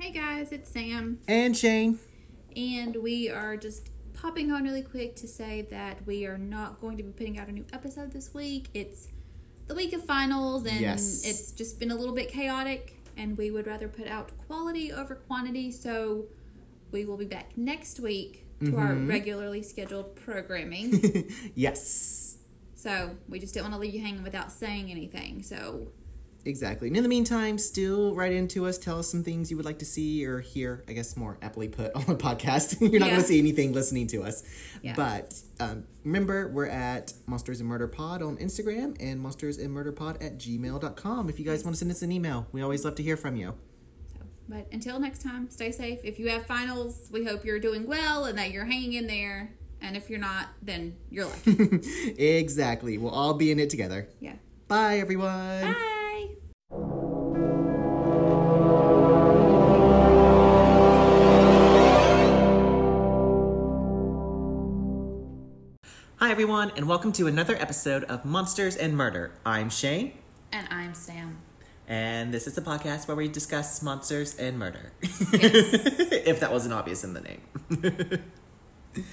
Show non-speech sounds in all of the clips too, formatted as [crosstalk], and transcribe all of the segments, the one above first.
Hey guys, it's Sam, And Shane. and we are just popping on really quick to say that we are not going to be putting out a new episode this week. It's the week of finals, and Yes. it's just been a little bit chaotic, and we would rather put out quality over quantity, so we will be back next week to our Mm-hmm. regularly scheduled programming. [laughs] yes. so we just didn't want to leave you hanging without saying anything. So Exactly. And in the meantime, still write into us. Tell us some things you would like to see or hear, I guess more aptly put, [laughs] on the podcast. [laughs] You're not Yeah. going to see anything listening to us. Yeah. But um, remember, we're at Monsters and Murder Pod on Instagram and Monsters and Murder Pod at gmail.com. If you guys want to send us an email, we always love to hear from you. So, but until next time, stay safe. If you have finals, we hope you're doing well and that you're hanging in there. And if you're not, then you're lucky. [laughs] exactly. We'll all be in it together. yeah. Bye, everyone. Bye. Everyone, and welcome to another episode of Monsters and Murder. I'm Shane. And I'm Sam. And this is a podcast where we discuss monsters and murder. Yes. [laughs] if that wasn't obvious in the name. [laughs]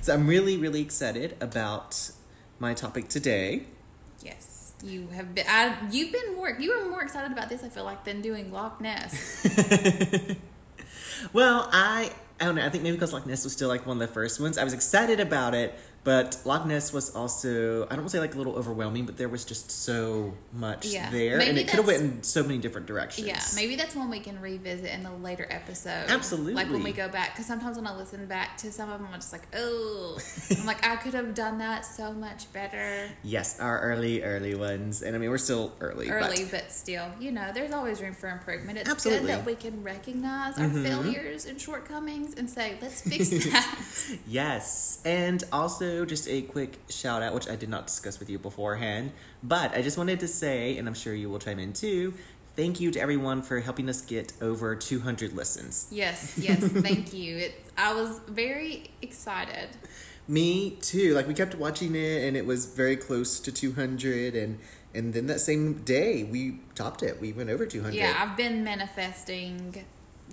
so I'm really, really excited about my topic today. Yes. You have been. I, you've been more. You were more excited about this. I feel like than doing Loch Ness. [laughs] Well, I I don't know. I think maybe because Loch Ness was still like one of the first ones. I was excited about it, but Loch Ness was also I don't want to say like a little overwhelming, but there was just so much Yeah. there, and it could have went in so many different directions. yeah. Maybe that's one we can revisit in a later episode. Absolutely. Like when we go back, because sometimes when I listen back to some of them, I'm just like, oh, I'm like, I could have done that so much better. Yes, our early, early ones, and I mean we're still early. early, but, still, you know, there's always room for improvement. It's Absolutely. good that we can recognize our mm-hmm. failures and shortcomings and say, let's fix that. [laughs] Yes, and also just a quick shout out, which I did not discuss with you beforehand, but I just wanted to say, and I'm sure you will chime in too. Thank you to everyone for helping us get over 200 listens. yes, yes, [laughs] thank you. It's, I was very excited. Me too. Like we kept watching it, and it was very close to 200, and and then that same day we topped it. We went over 200. Yeah, I've been manifesting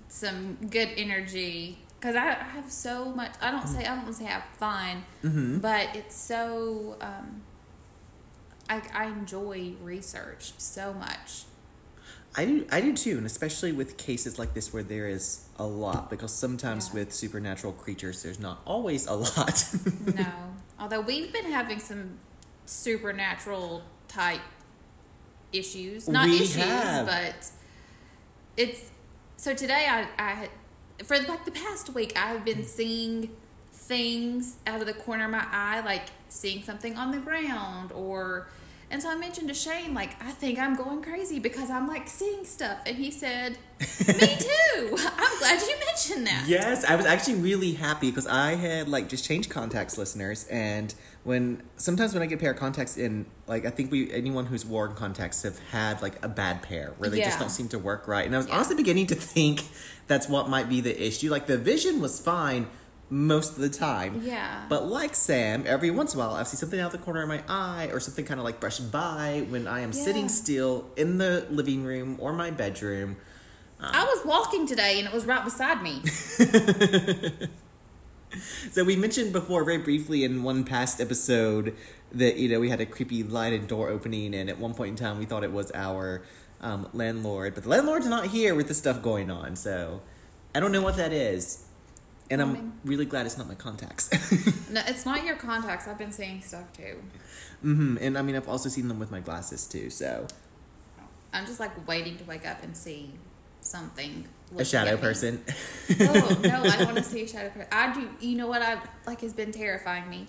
some good energy because I, I have so much. I don't say I don't want to say I have fun, Mm-hmm. but it's so. Um, I I enjoy research so much. I do. I do too, and especially with cases like this where there is a lot, because sometimes Yeah. with supernatural creatures, there's not always a [laughs] lot. no. Although we've been having some supernatural type issues. Not We issues, have. but it's so today I I had for like the past week I've been seeing things out of the corner of my eye, like seeing something on the ground or and so I mentioned to Shane, like, I think I'm going crazy because I'm like seeing stuff. And he said, [laughs] Me too. I'm glad you mentioned that. Yes, I was actually really happy because I had like just changed contacts, listeners, and when sometimes when I get a pair of contacts in, like I think we anyone who's worn contacts have had like a bad pair where they just don't seem to work right, and I was Yeah. honestly beginning to think that's what might be the issue. Like the vision was fine most of the time, Yeah. but like Sam, every once in a while I see something out the corner of my eye or something kind of like brush by when I am Yeah. sitting still in the living room or my bedroom. I was walking today and it was right beside me. [laughs] So we mentioned before very briefly in one past episode that you know we had a creepy lighted door opening, and at one point in time we thought it was our um, landlord, but the landlord's not here with the stuff going on. So I don't know what that is, and I'm really glad it's not my contacts. [laughs] No, it's not your contacts. I've been seeing stuff too. hmm And I mean I've also seen them with my glasses too. So I'm just like waiting to wake up and see something. [laughs] a shadow person. oh no, I don't want to see a shadow person. I do. You know what? I like has been terrifying me.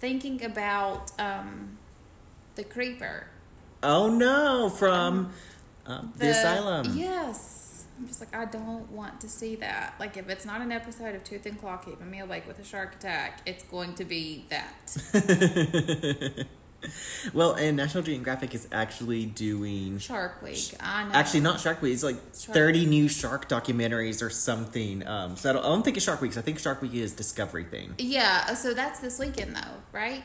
Thinking about um, the creeper, oh no! From um, the, asylum. Yes, I'm just like I don't want to see that. Like if it's not an episode of Tooth and Claw keeping me awake with a shark attack, it's going to be that [laughs] [laughs] well, and National Geographic is actually doing Shark Week. I know. Actually, not Shark Week. It's like Shark- 30 new shark documentaries or something. Um, so I don't, I don't think it's Shark Week. I think Shark Week is Discovery thing. Yeah, so that's this weekend though, right?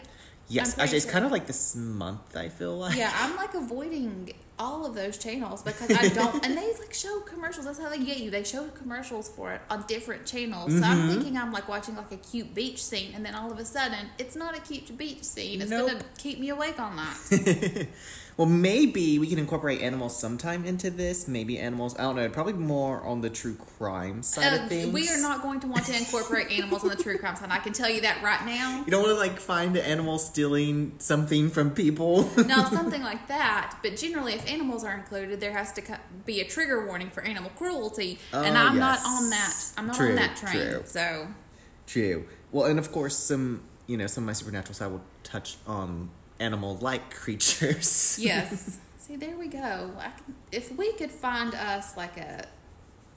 Yes, actually, it's kind of like this month. I feel like. Yeah, I'm like [laughs] avoiding all of those channels because I don't, and they like show commercials. That's how they get you. They show commercials for it on different channels. So I'm Mhm. thinking I'm like watching like a cute beach scene, and then all of a sudden, it's not a cute beach scene. It's Nope. gonna keep me awake all night. [laughs] well, maybe we can incorporate animals sometime into this. Maybe animals. I don't know. Probably more on the true crime side Uh, of things. we are not going to want to incorporate animals on the true crime side. I can tell you that right now. You don't want to like find an animal stealing something from people. No, [laughs] something like that. But generally, if animals are included, there has to be a trigger warning for animal cruelty, and Oh, I'm not on that. I'm not True, on that train. true. So True. Well, and of course, some you know some of my supernatural side will touch on animal-like [laughs] creatures. yes. See, there we go. I can, if we could find us like a,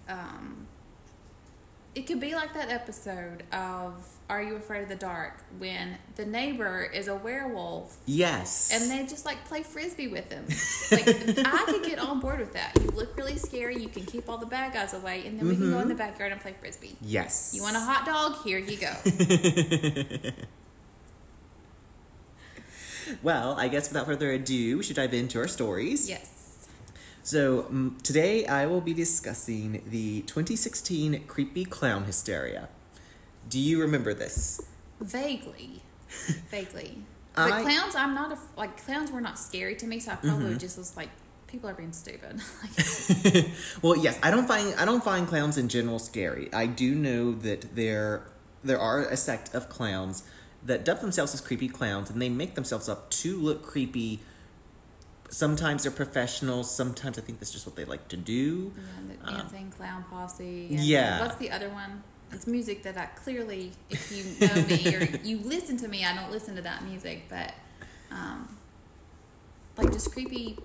um, it could be like that episode of Are You Afraid of the Dark when the neighbor is a werewolf yes. and they just like play frisbee with him. Like I could get on board with that. You look really scary. You can keep all the bad guys away, and then we can go in the backyard and play frisbee. yes. You want a hot dog? Here you go. [laughs] well, I guess without further ado, we should dive into our stories. Yes. So um, today I will be discussing the 2016 creepy clown hysteria. Do you remember this? Vaguely. [laughs] Vaguely. But I- clowns, I'm not a like clowns were not scary to me, so I probably just was like, people are being stupid. [laughs] [laughs] well, yes, I don't find I don't find clowns in general scary. I do know that there there are a sect of clowns that dub themselves as creepy clowns, and they make themselves up to look creepy. Sometimes they're professionals. Sometimes I think that's just what they like to do. yeah, the Um, clown posse. and Yeah. What's the other one? It's music that I clearly, if you know me or you listen to me, I don't listen to that music, but um, like just creepy.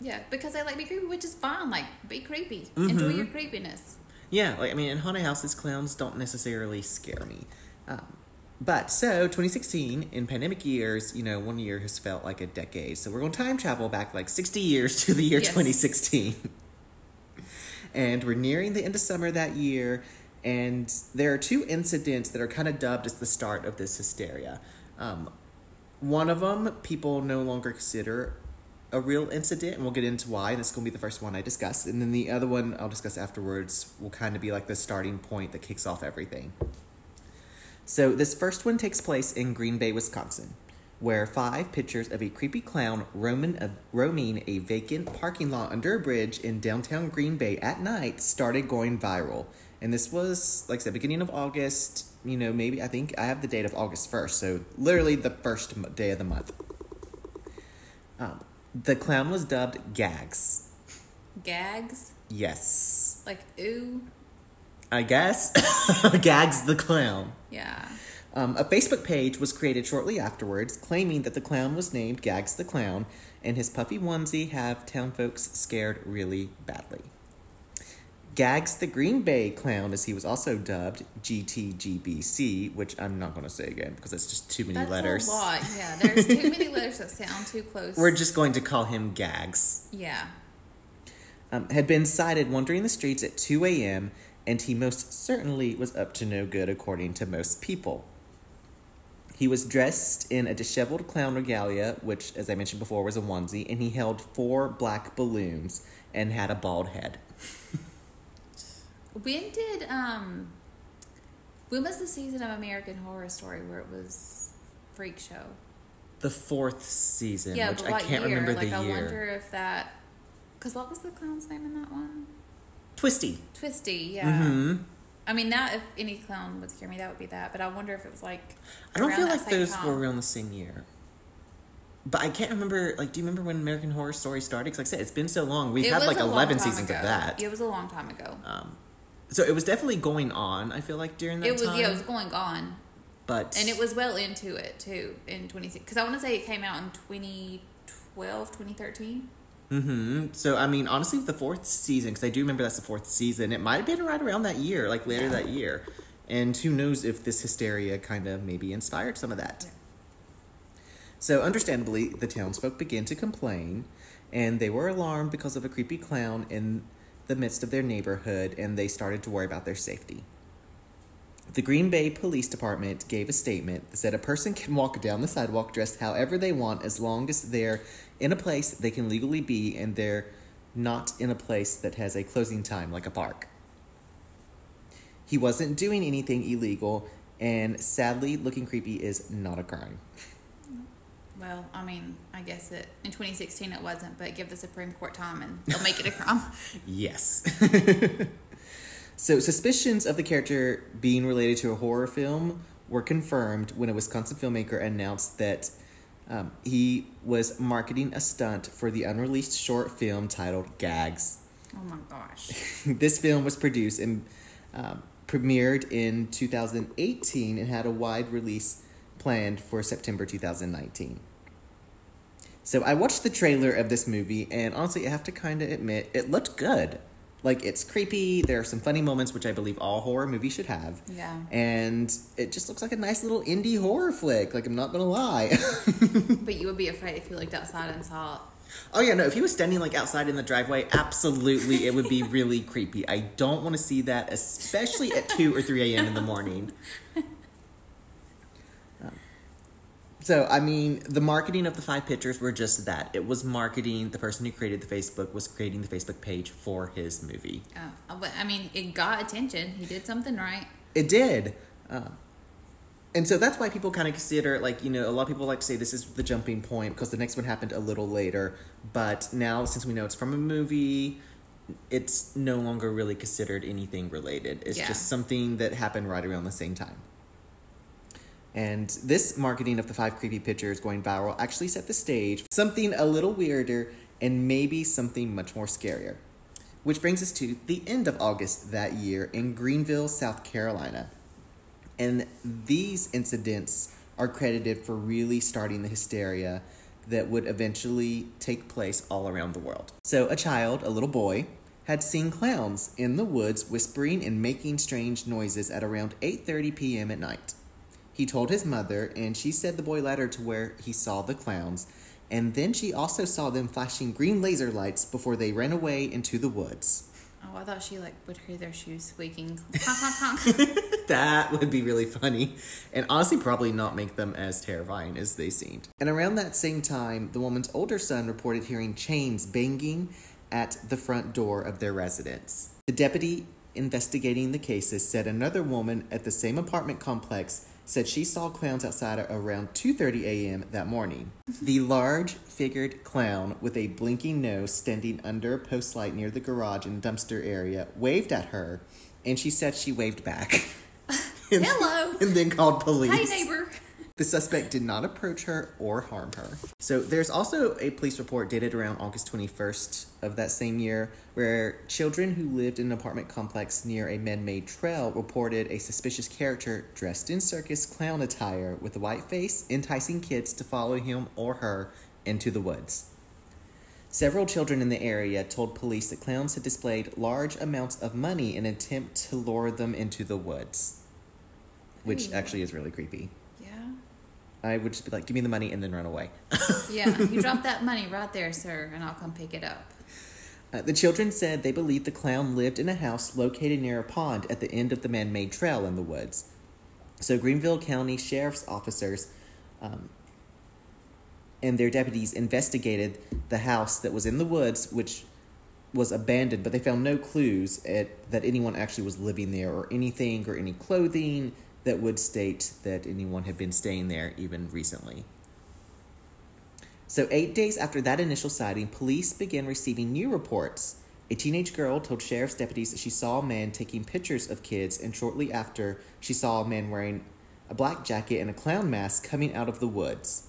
Yeah, because I like be creepy, which is fine. Like be creepy, enjoy Mhm. your creepiness. Yeah, like I mean, in haunted houses, clowns don't necessarily scare me. Um, but so 2016 in pandemic years, you know, one year has felt like a decade. So we're going to time travel back like 60 years to the year Yes. 2016. and we're nearing the end of summer that year, and there are two incidents that are kind of dubbed as the start of this hysteria. Um, one of them, people no longer consider a real incident, and we'll get into why. This is going to be the first one I discuss. And then the other one I'll discuss afterwards will kind of be like the starting point that kicks off everything. So, this first one takes place in Green Bay, Wisconsin, where five pictures of a creepy clown roaming a, roaming a vacant parking lot under a bridge in downtown Green Bay at night started going viral. And this was, like I said, beginning of August, you know, maybe I think I have the date of August 1st, so literally the first day of the month. Um, the clown was dubbed Gags. Gags, Yes. like ooh, I guess. [laughs] Gags the clown. yeah. Um, a Facebook page was created shortly afterwards, claiming that the clown was named Gags the Clown, and his puffy onesie have town folks scared really badly. Gags the Green Bay Clown, as he was also dubbed, GTGBC, which I'm not going to say again because that's just too many That's letters. a lot. [laughs] Yeah, there's too many letters that sound too close. We're just going to call him Gags. yeah. um, had been sighted wandering the streets at 2 a.m., and he most certainly was up to no good, according to most people. He was dressed in a disheveled clown regalia, which, as I mentioned before, was a onesie, and he held four black balloons and had a bald head. When did um when was the season of American Horror Story where it was freak show? The fourth season, yeah, which but I can't year? remember like the I year. wonder if that because what was the clown's name in that one? Twisty. Twisty. Yeah. hmm I mean, that if any clown would scare me, that would be that. But I wonder if it was like. I don't feel like those time. were around the same year. But I can't remember. Like, do you remember when American Horror Story started? Because, like I said, it's been so long. We've It had like eleven seasons ago. of that. It was a long time ago. Um, so it was definitely going on. I feel like during that It was time. yeah, it was going on, but and it was well into it too in twenty six. Because I want to say it came out in 2012, 2013. Hmm So I mean, honestly, the fourth season, because I do remember that's the fourth season. It might have been right around that year, like later Yeah. that year. And who knows if this hysteria kind of maybe inspired some of that. Yeah. So understandably, the townsfolk began to complain, and they were alarmed because of a creepy clown in the midst of their neighborhood, and they started to worry about their safety. The Green Bay Police Department gave a statement that said a person can walk down the sidewalk dressed however they want as long as they're in a place they can legally be and they're not in a place that has a closing time like a park. He wasn't doing anything illegal, and sadly, looking creepy is not a crime. Well, I mean, I guess it in 2016 it wasn't, but give the Supreme Court time and they'll make it a crime. [laughs] Yes. [laughs] so, suspicions of the character being related to a horror film were confirmed when a Wisconsin filmmaker announced that um, he was marketing a stunt for the unreleased short film titled Gags. oh my gosh. [laughs] this film was produced and um, premiered in 2018 and had a wide release planned for September 2019. So I watched the trailer of this movie, and honestly, I have to kind of admit, it looked good. Like, it's creepy. There are some funny moments, which I believe all horror movies should have. Yeah. And it just looks like a nice little indie horror flick. Like, I'm not gonna lie. [laughs] But you would be afraid if you looked outside and saw Oh yeah, no. If he was standing like outside in the driveway, absolutely, it would be really creepy. I don't want to see that, especially at two or three a.m. in the morning. [laughs] So I mean, the marketing of the five pictures were just that. It was marketing. The person who created the Facebook was creating the Facebook page for his movie. Oh, but I mean, it got attention. He did something right. It did. Uh, and so that's why people kind of consider, like, you know, a lot of people like to say this is the jumping point because the next one happened a little later. But now, since we know it's from a movie, it's no longer really considered anything related. It's Yeah. just something that happened right around the same time. And this marketing of the five creepy pictures going viral actually set the stage for something a little weirder and maybe something much more scarier. Which brings us to the end of August that year in Greenville, South Carolina. And these incidents are credited for really starting the hysteria that would eventually take place all around the world. So, a child, a little boy, had seen clowns in the woods whispering and making strange noises at around 8:30 p.m. at night. He told his mother, and she said the boy led her to where he saw the clowns, and then she also saw them flashing green laser lights before they ran away into the woods. Oh, I thought she like would hear their shoes squeaking. [laughs] [laughs] That would be really funny. And honestly, probably not make them as terrifying as they seemed. And around that same time, the woman's older son reported hearing chains banging at the front door of their residence. The deputy investigating the cases said another woman at the same apartment complex said she saw clowns outside around 2:30 a.m. that morning. The large figured clown with a blinking nose standing under a post light near the garage and dumpster area waved at her, and she said she waved back. [laughs] And- Hello. And then called police. hey, neighbor. The suspect did not approach her or harm her. So there's also a police report dated around August 21st of that same year where children who lived in an apartment complex near a man-made trail reported a suspicious character dressed in circus clown attire with a white face enticing kids to follow him or her into the woods. Several children in the area told police that clowns had displayed large amounts of money in an attempt to lure them into the woods, which hmm. actually is really creepy. I would just be like, give me the money and then run away. Yeah. You drop [laughs] that money right there, sir, and I'll come pick it up. Uh, the children said they believed the clown lived in a house located near a pond at the end of the man made trail in the woods. So, Greenville County Sheriff's officers um, and their deputies investigated the house that was in the woods, which was abandoned, but they found no clues at, that anyone actually was living there or anything or any clothing that would state that anyone had been staying there even recently. So, eight days after that initial sighting, police began receiving new reports. A teenage girl told sheriff's deputies that she saw a man taking pictures of kids, and shortly after, she saw a man wearing a black jacket and a clown mask coming out of the woods.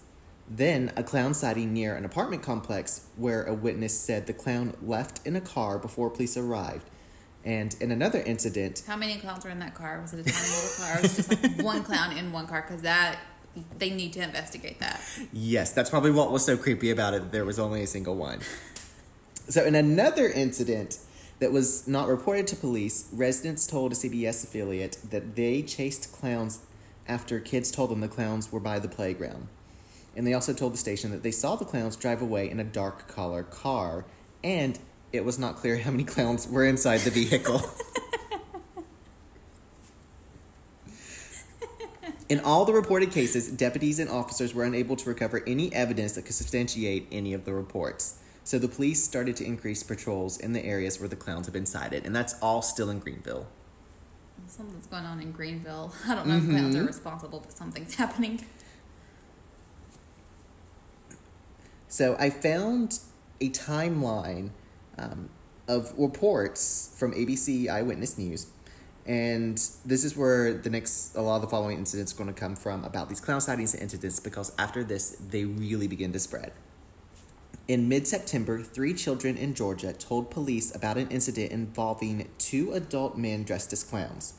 Then, a clown sighting near an apartment complex where a witness said the clown left in a car before police arrived. And in another incident, How many clowns were in that car? Was it a tiny little car? Or was it just like [laughs] one clown in one car? Because that they need to investigate that. Yes, that's probably what was so creepy about it. There was only a single one. So, in another incident that was not reported to police, residents told a CBS affiliate that they chased clowns after kids told them the clowns were by the playground. And they also told the station that they saw the clowns drive away in a dark color car, and it was not clear how many clowns were inside the vehicle. In all the reported cases, deputies and officers were unable to recover any evidence that could substantiate any of the reports. So the police started to increase patrols in the areas where the clowns had been sighted, and that's all still in Greenville. Something's going on in Greenville. I don't know if clowns are mm-hmm. responsible, but something's [laughs] happening. So I found a timeline um, of reports from ABC Eyewitness News, and this is where the next a lot of the following incidents are going to come from about these clown sightings and incidents because after this they really begin to spread. In mid September, three children in Georgia told police about an incident involving two adult men dressed as clowns.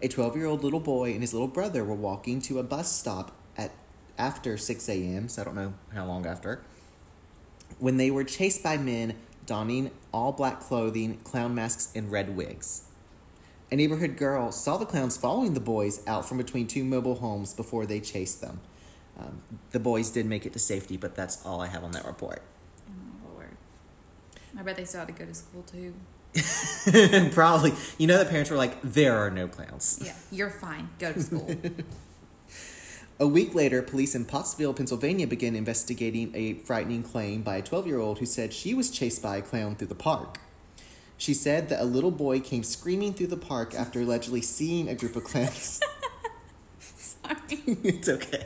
A 12 year old little boy and his little brother were walking to a bus stop at after 6 a.m., so I don't know how long after, when they were chased by men donning all black clothing, clown masks, and red wigs. A neighborhood girl saw the clowns following the boys out from between two mobile homes before they chased them. Um, the boys did make it to safety, but that's all I have on that report. Oh, Lord. I bet they still had to go to school too. [laughs] Probably. You know, the parents were like, there are no clowns. Yeah, you're fine. Go to school. [laughs] A week later, police in Pottsville, Pennsylvania began investigating a frightening claim by a 12 year old who said she was chased by a clown through the park. She said that a little boy came screaming through the park after allegedly seeing a group of clowns. [laughs] Sorry. [laughs] it's okay.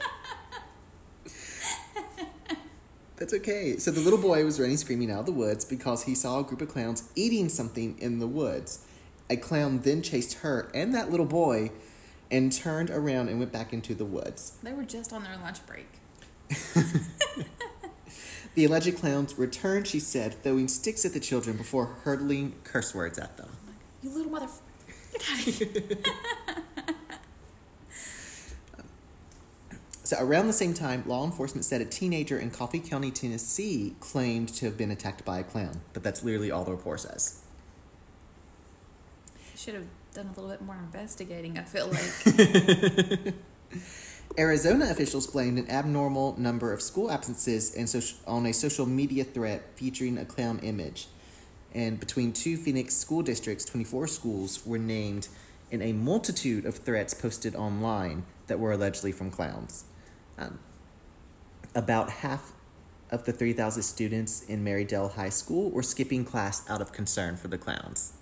That's okay. So the little boy was running screaming out of the woods because he saw a group of clowns eating something in the woods. A clown then chased her and that little boy and turned around and went back into the woods. They were just on their lunch break. [laughs] [laughs] The alleged clowns returned, she said, throwing sticks at the children before hurling curse words at them. Oh you little mother. Get out of here. [laughs] So around the same time, law enforcement said a teenager in Coffee County, Tennessee, claimed to have been attacked by a clown, but that's literally all the report says. Should have done a little bit more investigating, I feel like. [laughs] Arizona officials blamed an abnormal number of school absences and soci- on a social media threat featuring a clown image. And between two Phoenix school districts, 24 schools were named in a multitude of threats posted online that were allegedly from clowns. Um, about half of the 3,000 students in Maryvale High School were skipping class out of concern for the clowns.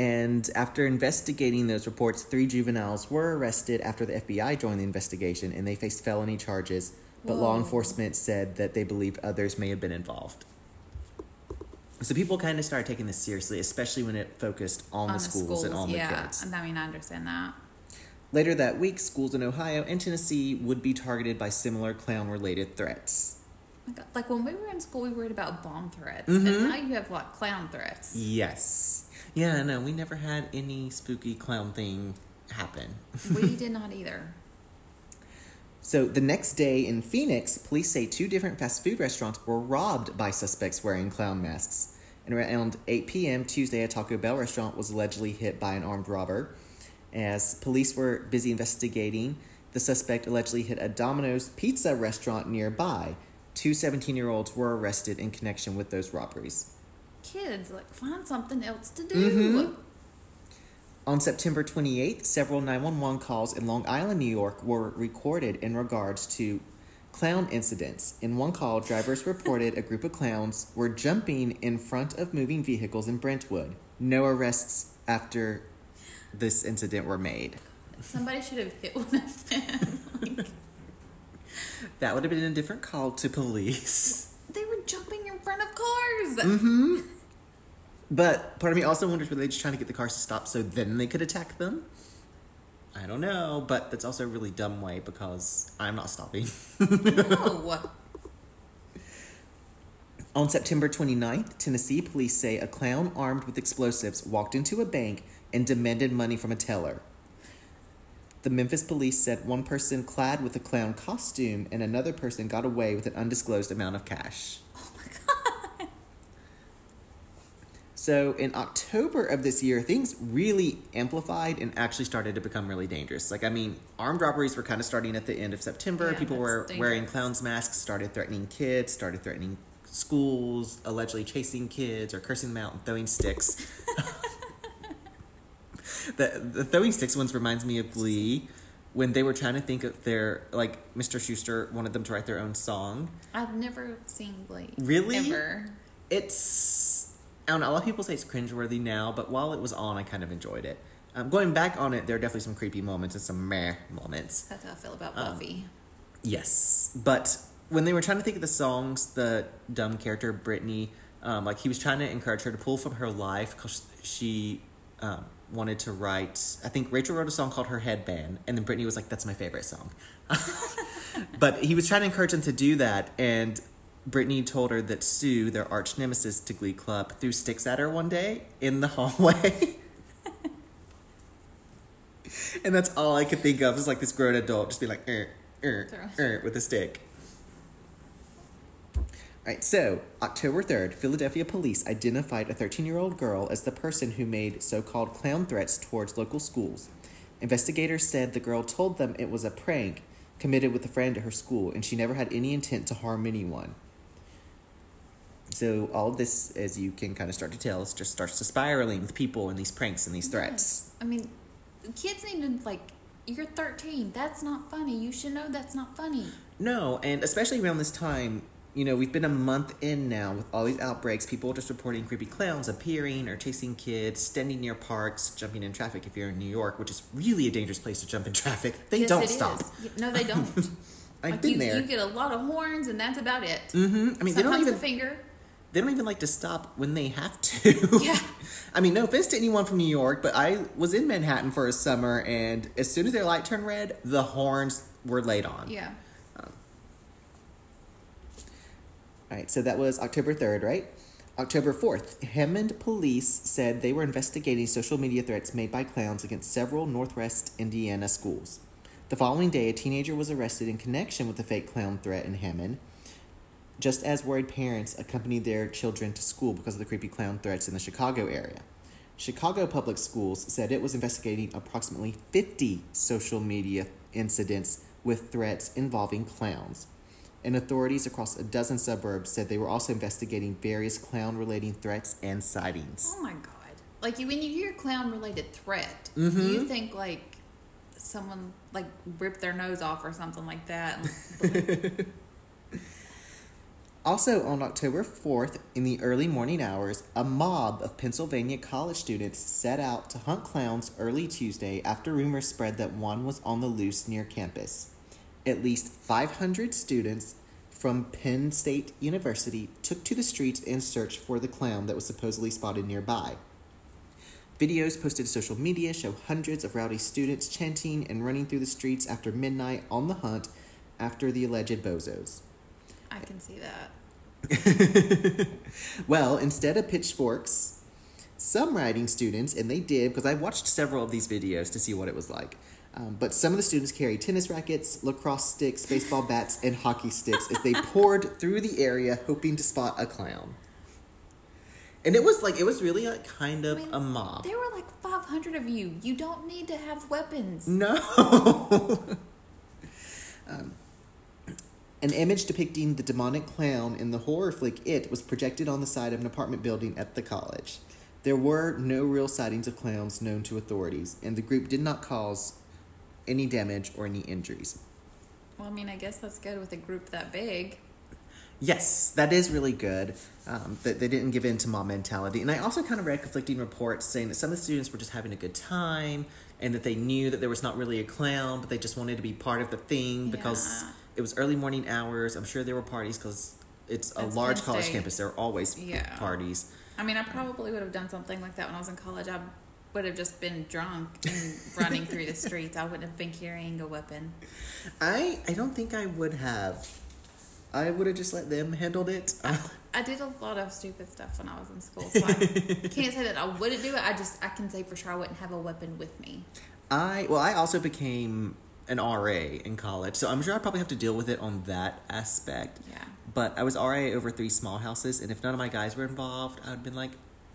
And after investigating those reports, three juveniles were arrested after the FBI joined the investigation and they faced felony charges. But law enforcement said that they believe others may have been involved. So people kind of started taking this seriously, especially when it focused on, the, schools and on yeah. the kids. I mean, I understand that. Later that week, schools in Ohio and Tennessee would be targeted by similar clown related threats. My Like when we were in school, we worried about bomb threats, Mhm. and now you have like clown threats. Yes. Yeah, no, we never had any spooky clown thing happen. [laughs] we did not either. So the next day in Phoenix, police say two different fast food restaurants were robbed by suspects wearing clown masks. And around 8 p.m. Tuesday, a Taco Bell restaurant was allegedly hit by an armed robber. As police were busy investigating, the suspect allegedly hit a Domino's pizza restaurant nearby. Two 17 year olds were arrested in connection with those robberies. Kids, like find something else to do. Mhm. On September 28th, several 911 calls in Long Island, New York were recorded in regards to clown incidents. In one call, drivers reported a group of clowns were jumping in front of moving vehicles in Brentwood. No arrests after this incident were made. Somebody should have hit one of them. like, [laughs] That would have been a different call to police. Jumping in front of cars. Mm-hmm. But part of me also wonders were they just trying to get the cars to stop so then they could attack them? I don't know, but that's also a really dumb way because I'm not stopping. No. [laughs] On September 29th, Tennessee police say a clown armed with explosives walked into a bank and demanded money from a teller. The Memphis police said one person clad with a clown costume and another person got away with an undisclosed amount of cash. Oh my god. So in October of this year, things really amplified and actually started to become really dangerous. Like, I mean, armed robberies were kind of starting at the end of September. Yeah, People were that's wearing clowns masks, started threatening kids, started threatening schools, allegedly chasing kids or cursing them out and throwing sticks. [laughs] the the throwing sticks ones reminds me of Glee when they were trying to think of their like Mr. Schuester wanted them to write their own song. I've never seen Glee. Really? Ever. It's I don't know. A lot of people say it's cringeworthy now, but while it was on, I kind of enjoyed it. Um, going back on it, there are definitely some creepy moments and some meh moments. That's how I feel about Um, Buffy. Yes, but when they were trying to think of the songs, the dumb character Brittany, um, like he was trying to encourage her to pull from her life because she um, wanted to write. I think Rachel wrote a song called "Her Headband," and then Brittany was like, "That's my favorite song." [laughs] but he was trying to encourage them to do that, and Brittany told her that Sue, their arch nemesis to Glee Club, threw sticks at her one day in the [laughs] hallway. [laughs] and that's all I could think of is like this grown adult just be like, er, er, er, with a stick. Alright, so October 3rd, Philadelphia police identified a 13 year old girl as the person who made so called clown threats towards local schools. Investigators said the girl told them it was a prank committed with a friend at her school and she never had any intent to harm anyone. So, all of this, as you can kind of start to tell, is just starts to spiraling with people and these pranks and these threats. Yes. I mean, kids need to like. You're 13. That's not funny. You should know that's not funny. No, and especially around this time, you know, we've been a month in now with all these outbreaks. People just reporting creepy clowns appearing or chasing kids, standing near parks, jumping in traffic if you're in New York, which is really a dangerous place to jump in traffic. They Yes, don't stop. is. No, they don't. [laughs] I've like been you, there. you get a lot of horns, and that's about it. Mm hmm I mean, they don't even finger. they don't even like to stop when they have to. [laughs] Yeah. [laughs] I mean, no offense to anyone from New York, but I was in Manhattan for a summer, and as soon as their light turned red, the horns were laid on. Yeah. All right, so that was October 3rd, right? October 4th, Hammond police said they were investigating social media threats made by clowns against several Northwest Indiana schools. The following day, a teenager was arrested in connection with the fake clown threat in Hammond, just as worried parents accompanied their children to school because of the creepy clown threats in the Chicago area. Chicago Public Schools said it was investigating approximately 50 social media incidents with threats involving clowns and authorities across a dozen suburbs said they were also investigating various clown relating threats and sightings. Oh my god. Like you, when you hear clown related threat, Mm-hmm. you think like someone like ripped their nose off or something like that. [laughs] Also, on October 4th, in the early morning hours, a mob of Pennsylvania college students set out to hunt clowns early Tuesday after rumors spread that one was on the loose near campus. At least 500 students from Penn State University took to the streets in search for the clown that was supposedly spotted nearby. Videos posted to social media show hundreds of rowdy students chanting and running through the streets after midnight on the hunt after the alleged bozos. I can see that. [laughs] well, instead of pitchforks, some riding students, and they did, because I watched several of these videos to see what it was like. Um, but some of the students carried tennis rackets, lacrosse sticks, baseball bats, and hockey sticks as they poured through the area hoping to spot a clown. And it was like, it was really like kind of I mean, a mob. There were like 500 of you. You don't need to have weapons. No. [laughs] um, an image depicting the demonic clown in the horror flick It was projected on the side of an apartment building at the college. There were no real sightings of clowns known to authorities, and the group did not cause any damage or any injuries. Well, I mean, I guess that's good with a group that big. Yes, that is really good. Um, that they didn't give in to mob mentality. And I also kind of read conflicting reports saying that some of the students were just having a good time and that they knew that there was not really a clown, but they just wanted to be part of the thing because Yeah. it was early morning hours. I'm sure there were parties because it's a large college campus. There are always Yeah. parties. I mean, I probably would have done something like that when I was in college. I would have just been drunk and running through the streets. I wouldn't have been carrying a weapon. I I don't think I would have. I would have just let them handle it. [laughs] I did a lot of stupid stuff when I was in school, so I can't say that I wouldn't do it. I just I can say for sure I wouldn't have a weapon with me. I well, I also became an RA in college, so I'm sure I probably have to deal with it on that aspect. Yeah. But I was RA over three small houses, and if none of my guys were involved, I'd been like,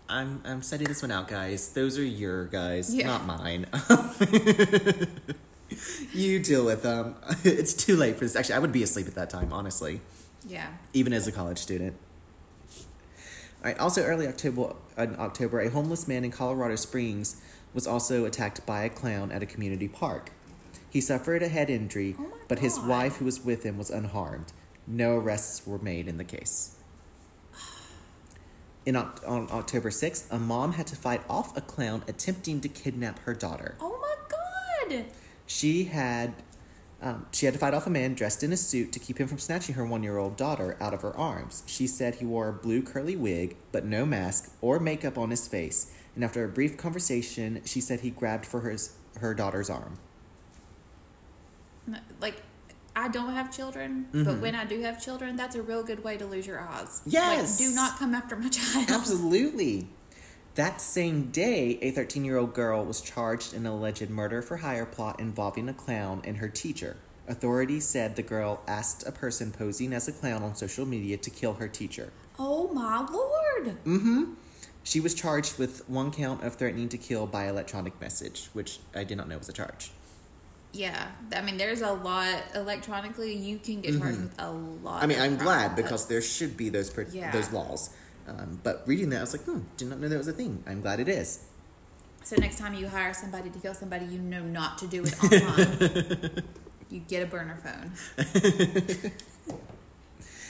"I'm I'm setting this one out, guys. Those are your guys, Yeah. not mine. [laughs] you deal with them. [laughs] it's too late for this. Actually, I would be asleep at that time, honestly, Yeah. even as a college student. right, also, early October, in October, a homeless man in Colorado Springs was also attacked by a clown at a community park. He suffered a head injury, Oh but his wife, who was with him, was unharmed. No arrests were made in the case. In, on October 6th, a mom had to fight off a clown attempting to kidnap her daughter. Oh my god. She had um, she had to fight off a man dressed in a suit to keep him from snatching her one-year-old daughter out of her arms. She said he wore a blue curly wig, but no mask or makeup on his face. And after a brief conversation, she said he grabbed for her her daughter's arm. Like, I don't have children, but Mhm. when I do have children, that's a real good way to lose your eyes. Yes. Like, do not come after my [laughs] child. Absolutely. That same day, a 13 year old girl was charged in an alleged murder for hire plot involving a clown and her teacher. Authorities said the girl asked a person posing as a clown on social media to kill her teacher. Oh my lord. Mm-hmm. She was charged with one count of threatening to kill by electronic message, which I did not know was a charge. Yeah, I mean, there's a lot electronically. You can get charged with a lot. Mm-hmm. I mean, I'm glad because there should be those per- Yeah. those laws. Um, but reading that, I was like, hmm, did not know that was a thing. I'm glad it is. So next time you hire somebody to kill somebody, you know not to do it online. [laughs] you get a burner phone. [laughs]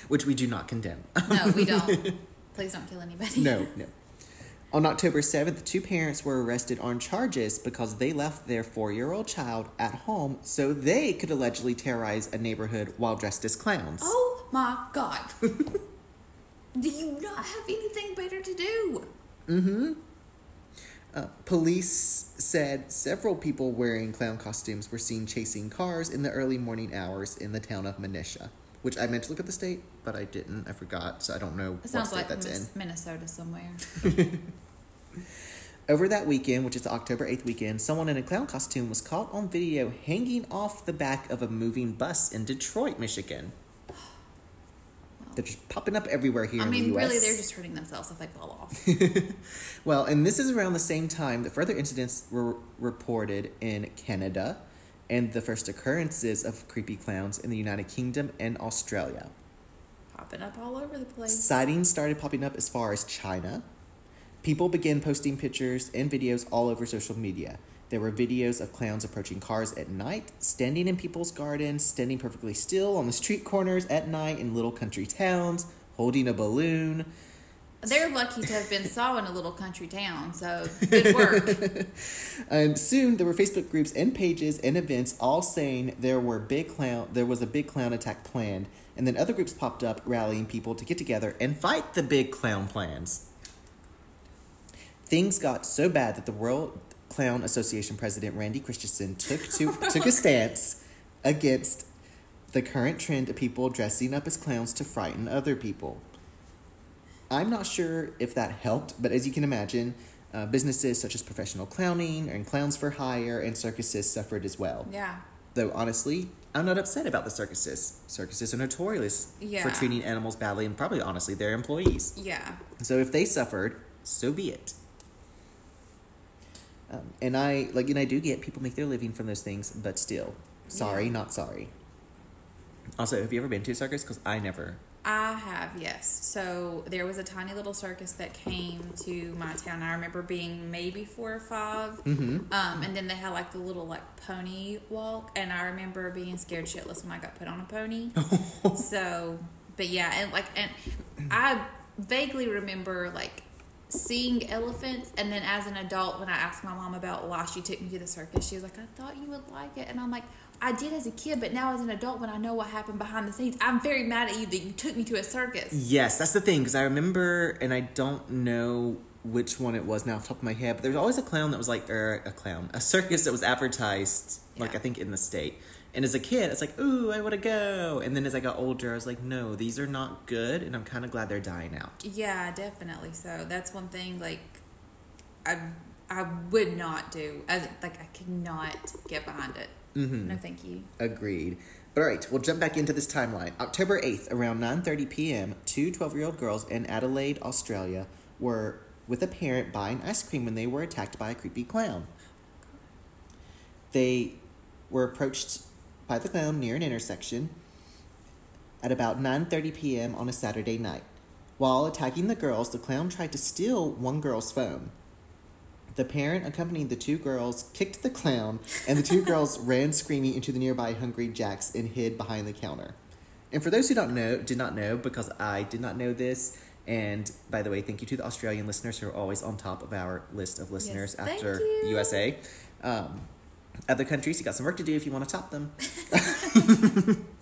Which we do not condemn. No, we don't. [laughs] Please don't kill anybody. no, no. On October 7th, two parents were arrested on charges because they left their four year old child at home so they could allegedly terrorize a neighborhood while dressed as clowns. Oh my god. [laughs] do you not have anything better to do? Mm-hmm. Uh, police said several people wearing clown costumes were seen chasing cars in the early morning hours in the town of Menasha, which I meant to look at the state, but I didn't. I forgot, so I don't know It what state like that's in. Minnesota somewhere. [laughs] Over that weekend, which is the October 8th weekend, someone in a clown costume was caught on video hanging off the back of a moving bus in Detroit, Michigan. They're just popping up everywhere here I in mean, the US. really, they're just hurting themselves if they fall off. [laughs] Well, and this is around the same time that further incidents were reported in Canada and the first occurrences of creepy clowns in the United Kingdom and Australia. Popping up all over the place. Sightings started popping up as far as China. People began posting pictures and videos all over social media. There were videos of clowns approaching cars at night, standing in people's gardens, standing perfectly still on the street corners at night in little country towns, holding a balloon. They're lucky to have been saw in a little country town, so good work. [laughs] And soon there were Facebook groups and pages and events all saying there were big clown there was a big clown attack planned, and then other groups popped up rallying people to get together and fight the big clown plans. Things got so bad that the World Clown Association president Randy Christensen took to [laughs] took a stance against the current trend of people dressing up as clowns to frighten other people. I'm not sure if that helped, but as you can imagine, uh, businesses such as professional clowning and clowns for hire and circuses suffered as well. Yeah. Though honestly, I'm not upset about the circuses. Circuses are notorious Yeah. for treating animals badly and probably honestly their employees. Yeah. So if they suffered, so be it. Um, and I like, and I do get people make their living from those things, but still, sorry, Yeah. not sorry. Also, have you ever been to a circus? Because I never. I have, yes. So there was a tiny little circus that came to my town. I remember being maybe four or 5 Mm-hmm. Um, and then they had like the little like pony walk, and I remember being scared shitless when I got put on a pony. [laughs] so, but yeah, and like, and I vaguely remember like seeing elephants, and then as an adult, when I asked my mom about why she took me to the circus, she was like, "I thought you would like it," and I'm like. I did as a kid, but now as an adult, when I know what happened behind the scenes, I'm very mad at you that you took me to a circus. Yes, that's the thing because I remember, and I don't know which one it was now off the top of my head, but there was always a clown that was like, or a clown, a circus that was advertised, like I think in the state. And as a kid, it's like, ooh, I want to go. And then as I got older, I was like, no, these are not good, and I'm kind of glad they're dying out. Yeah, definitely. So that's one thing like I I would not do. As like I cannot get behind it. Mm-hmm. No, thank you. Agreed. But all right, we'll jump back into this timeline. October 8th, around 9.30 p.m., two 12-year-old girls in Adelaide, Australia, were with a parent buying ice cream when they were attacked by a creepy clown. They were approached by the clown near an intersection at about 9.30 p.m. on a Saturday night. While attacking the girls, the clown tried to steal one girl's phone. The parent accompanied the two girls, kicked the clown, and the two girls [laughs] ran screaming into the nearby Hungry Jack's and hid behind the counter. And for those who don't know, did not know, because I did not know this, and by the way, thank you to the Australian listeners who are always on top of our list of listeners thank after. USA. Um, other countries, you got some work to do if you want to top them. [laughs] [laughs]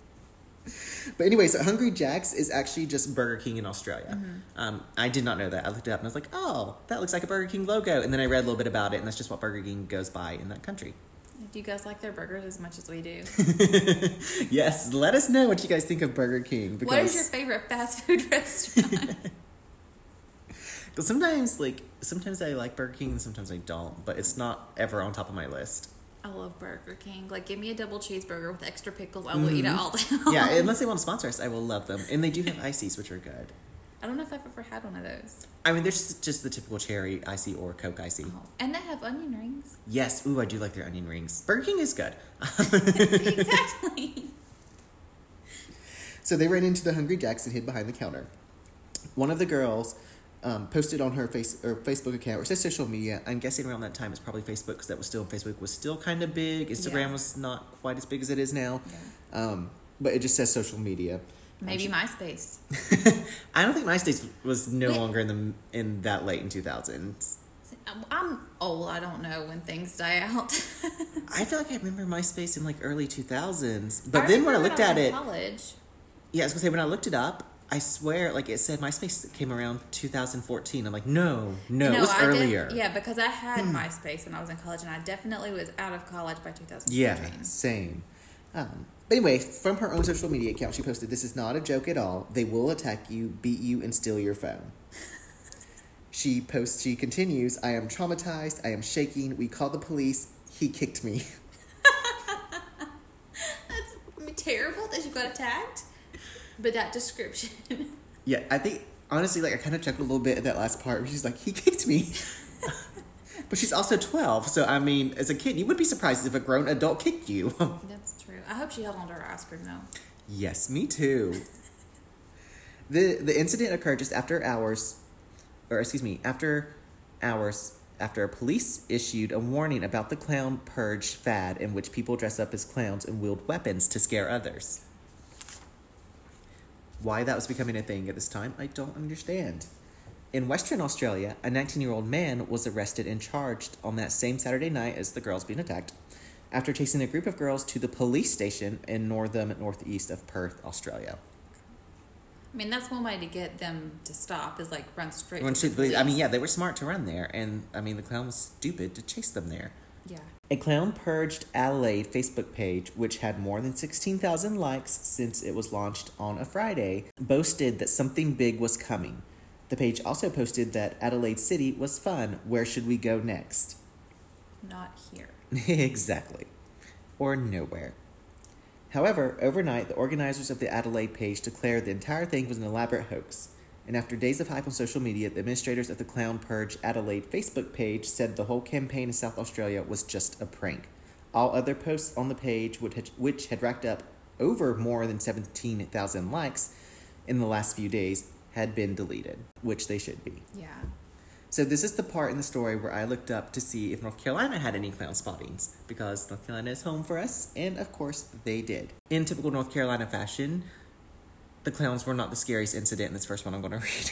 but anyway, so Hungry Jack's is actually just Burger King in Australia. Um, I did not know that. I looked it up and I was like, oh, that looks like a Burger King logo. And then I read a little bit about it, and that's just what Burger King goes by in that country. Do you guys like their burgers as much as we do? [laughs] yes, let us know what you guys think of Burger King. Because what is your favorite fast food [laughs] restaurant? [laughs] Because sometimes, like, sometimes I like Burger King and sometimes I don't, but it's not ever on top of my list. I love Burger King. Like, give me a double cheeseburger with extra pickles. I will eat it all day [laughs] long. Mm-hmm. Yeah, unless they want to sponsor us, I will love them. And they do have ices, which are good. I don't know if I've ever had one of those. I mean, there's just, just the typical cherry icy or Coke icy. Oh. And they have onion rings. Yes, ooh, I do like their onion rings. Burger King is good. [laughs] [laughs] exactly. So they ran into the Hungry Jacks and hid behind the counter. One of the girls um, posted on her face or Facebook account or says social media. I'm guessing around that time it's probably Facebook because that was still Facebook was still kind of big. Instagram Yeah. was not quite as big as it is now. Yeah. Um, but it just says social media. Maybe MySpace. [laughs] I don't think MySpace was no Wait. longer in the in that late in 2000s. I'm- I'm old. I don't know when things die out. [laughs] I feel like I remember MySpace in like early 2000s. But I then when I looked at it, college. yeah, I was gonna say when I looked it up, I swear like it said MySpace came around 2014. I'm like, no, no, it was I did- earlier. yeah, because I had MySpace when I was in college, and I definitely was out of college by 2014. Yeah, same. Um, but anyway, from her own social media account, she posted, "This is not a joke at all. They will attack you, beat you, and steal your phone." [laughs] she posts. She continues, "I am traumatized. I am shaking. We called the police. He kicked me." [laughs] That's terrible that you got attacked. But that description. [laughs] yeah, I think honestly, like I kind of chuckled a little bit at that last part where she's like, "He kicked me." [laughs] But she's also 12, so I mean, as a kid, you would be surprised if a grown adult kicked you. [laughs] That's true. I hope she held on to her ice cream though. Yes, me too. the The incident occurred just after hours, or excuse me, after hours after police issued a warning about the clown purge fad, in which people dress up as clowns and wield weapons to scare others. Why that was becoming a thing at this time, I don't understand. In Western Australia, a 19 year old man was arrested and charged on that same Saturday night as the girls being attacked after chasing a group of girls to the police station in Northam, northeast of Perth, Australia. I mean, that's one way to get them to stop is like run straight. When to the police. I mean, yeah, they were smart to run there, and I mean, the clown was stupid to chase them there. Yeah. A Clown Purged Adelaide Facebook page, which had more than 16,000 likes since it was launched on a Friday, boasted that something big was coming. The page also posted that Adelaide City was fun. Where should we go next? Not here. [laughs] exactly. Or nowhere. However, overnight, the organizers of the Adelaide page declared the entire thing was an elaborate hoax. And after days of hype on social media, the administrators of the Clown Purge Adelaide Facebook page said the whole campaign in South Australia was just a prank. All other posts on the page, which had, which had racked up over more than 17,000 likes in the last few days, had been deleted, which they should be. Yeah. So this is the part in the story where I looked up to see if North Carolina had any clown spottings because North Carolina is home for us, and of course they did. In typical North Carolina fashion, the clowns were not the scariest incident in this first one I'm going to read.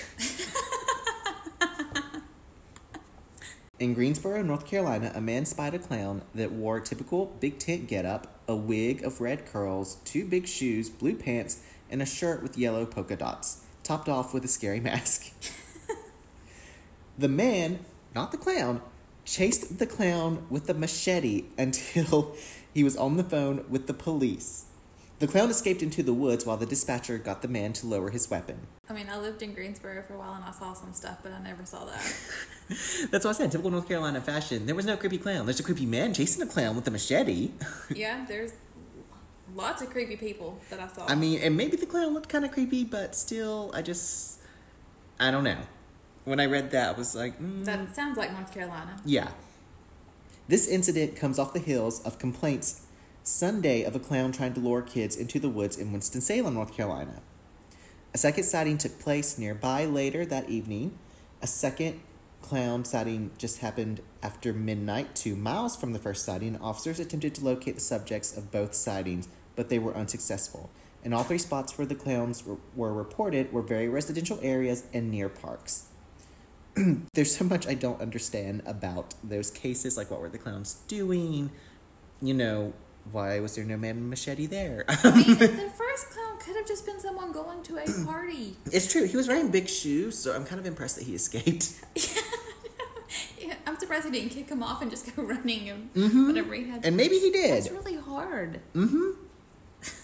in Greensboro, North Carolina, a man spied a clown that wore typical big tent getup, a wig of red curls, two big shoes, blue pants, and a shirt with yellow polka dots, topped off with a scary mask. The man, not the clown, chased the clown with a machete until he was on the phone with the police. The clown escaped into the woods while the dispatcher got the man to lower his weapon. I mean, I lived in Greensboro for a while and I saw some stuff, but I never saw that. [laughs] That's what I said, typical North Carolina fashion. There was no creepy clown. There's a creepy man chasing a clown with a machete. [laughs] yeah, there's lots of creepy people that I saw. I mean, and maybe the clown looked kind of creepy, but still, I just. I don't know. When I read that, I was like, mm, that sounds like North Carolina. Yeah. This incident comes off the heels of complaints Sunday of a clown trying to lure kids into the woods in Winston-Salem, North Carolina. A second sighting took place nearby later that evening. A second clown sighting just happened after midnight, two miles from the first sighting. Officers attempted to locate the subjects of both sightings, but they were unsuccessful. And all three spots where the clowns were, were reported were very residential areas and near parks. [clears throat] There's so much I don't understand about those cases. Like, what were the clowns doing? You know, why was there no man machete there? I mean, [laughs] the first clown could have just been someone going to a party. it's true. He was wearing big shoes, so I'm kind of impressed that he escaped. [laughs] Yeah, I'm surprised he didn't kick him off and just go [laughs] running and Mhm. whatever he had. And maybe he did. It's really hard. Mm-hmm.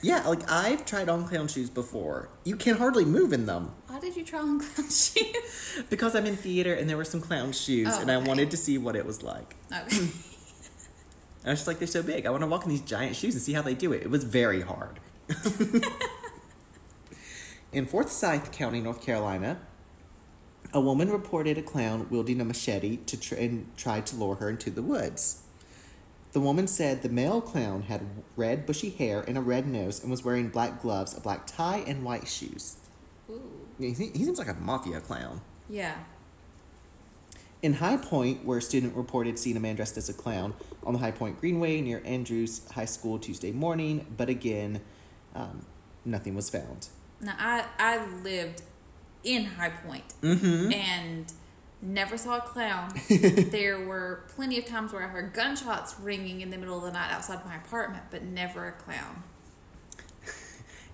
Yeah, like I've tried on clown shoes before. You can hardly move in them Why did you try on clown shoes? because I'm in theater and there were some clown shoes, Oh, and I okay. wanted to see what it was like. Okay. [clears throat] I was just like, they're so big. I want to walk in these giant shoes and see how they do it. It was very hard. [laughs] in Forsyth County, North Carolina, a woman reported a clown wielding a machete to tr- and tried to lure her into the woods. The woman said the male clown had red, bushy hair and a red nose and was wearing black gloves, a black tie, and white shoes. Ooh. He, he seems like a mafia clown. Yeah. In High Point, where a student reported seeing a man dressed as a clown on the High Point Greenway near Andrews High School Tuesday morning, but again, um, nothing was found. Now I I lived in High Point Mm-hmm. and never saw a clown. [laughs] there were plenty of times where I heard gunshots ringing in the middle of the night outside my apartment, but never a clown. [laughs]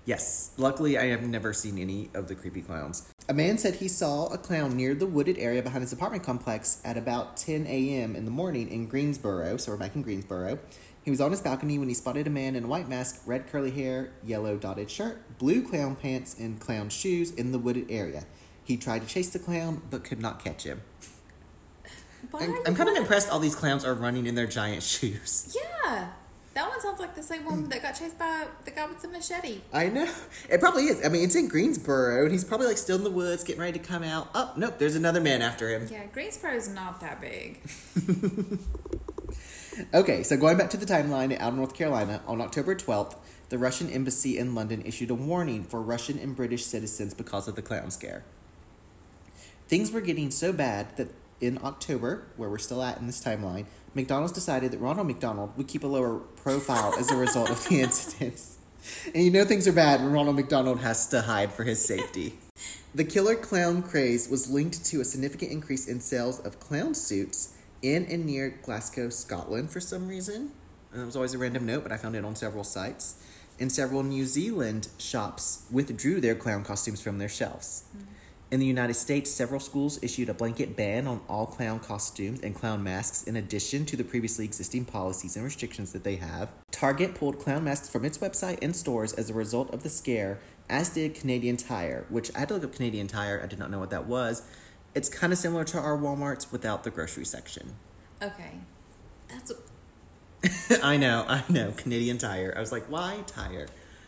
Yes, luckily I have never seen any of the creepy clowns. A man said he saw a clown near the wooded area behind his apartment complex at about 10 a.m. in the morning in Greensboro, so we're back in Greensboro. He was on his balcony when he spotted a man in a white mask, red curly hair, yellow dotted shirt, blue clown pants, and clown shoes in the wooded area. He tried to chase the clown, but could not catch him. I'm, I'm kind of impressed all these clowns are running in their giant [laughs] shoes. Yeah. That one sounds like the same one that got chased by the guy with the machete. I know. It probably is. I mean, it's in Greensboro, and he's probably like still in the woods, getting ready to come out. Oh, nope, there's another man after him. Yeah, Greensboro's not that big. [laughs] Okay, so going back to the timeline out of North Carolina, on October 12th, the Russian embassy in London issued a warning for Russian and British citizens because of the clown scare. Things were getting so bad that in October, where we're still at in this timeline, McDonald's decided that Ronald McDonald would keep a lower profile as a result of the [laughs] incidents. And you know things are bad when Ronald McDonald has to hide for his safety. The killer clown craze was linked to a significant increase in sales of clown suits in and near Glasgow, Scotland, for some reason. And it was always a random note, but I found it on several sites. And several New Zealand shops withdrew their clown costumes from their shelves. Mm-hmm. In the United States, several schools issued a blanket ban on all clown costumes and clown masks in addition to the previously existing policies and restrictions that they have. Target pulled clown masks from its website and stores as a result of the scare, as did Canadian Tire, which I had to look up Canadian Tire. I did not know what that was. It's kind of similar to our Walmarts without the grocery section. Okay. That's [laughs] I know, I know, Canadian Tire. I was like, why tire?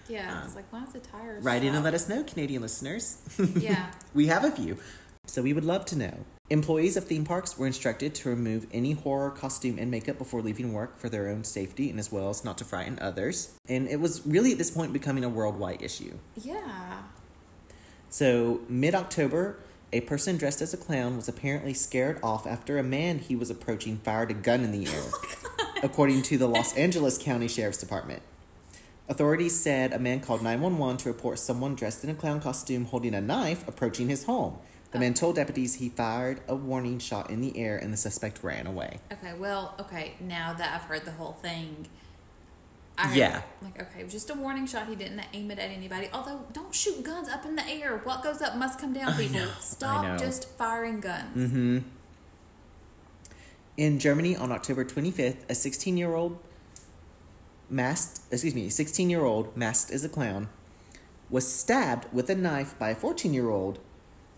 Yeah. Um, it's like why is the tire? Write in and let us know, Canadian listeners. [laughs] Yeah. We have a few. So we would love to know. Employees of theme parks were instructed to remove any horror costume and makeup before leaving work for their own safety and as well as not to frighten others. And it was really at this point becoming a worldwide issue. Yeah. So, mid October, a person dressed as a clown was apparently scared off after a man he was approaching fired a gun in the air, [laughs] according to the [laughs] Los Angeles County Sheriff's Department. Authorities said a man called 911 to report someone dressed in a clown costume holding a knife approaching his home. The man told deputies he fired a warning shot in the air and the suspect ran away. Okay. Well. Okay. Now that I've heard the whole thing. I Yeah. Like okay, it was just a warning shot. He didn't aim it at anybody. Although, don't shoot guns up in the air. What goes up must come down. People, stop just firing guns. Mm-hmm. In Germany on October 25th, a 16 year old masked, excuse me, 16 year old masked as a clown was stabbed with a knife by a 14 year old.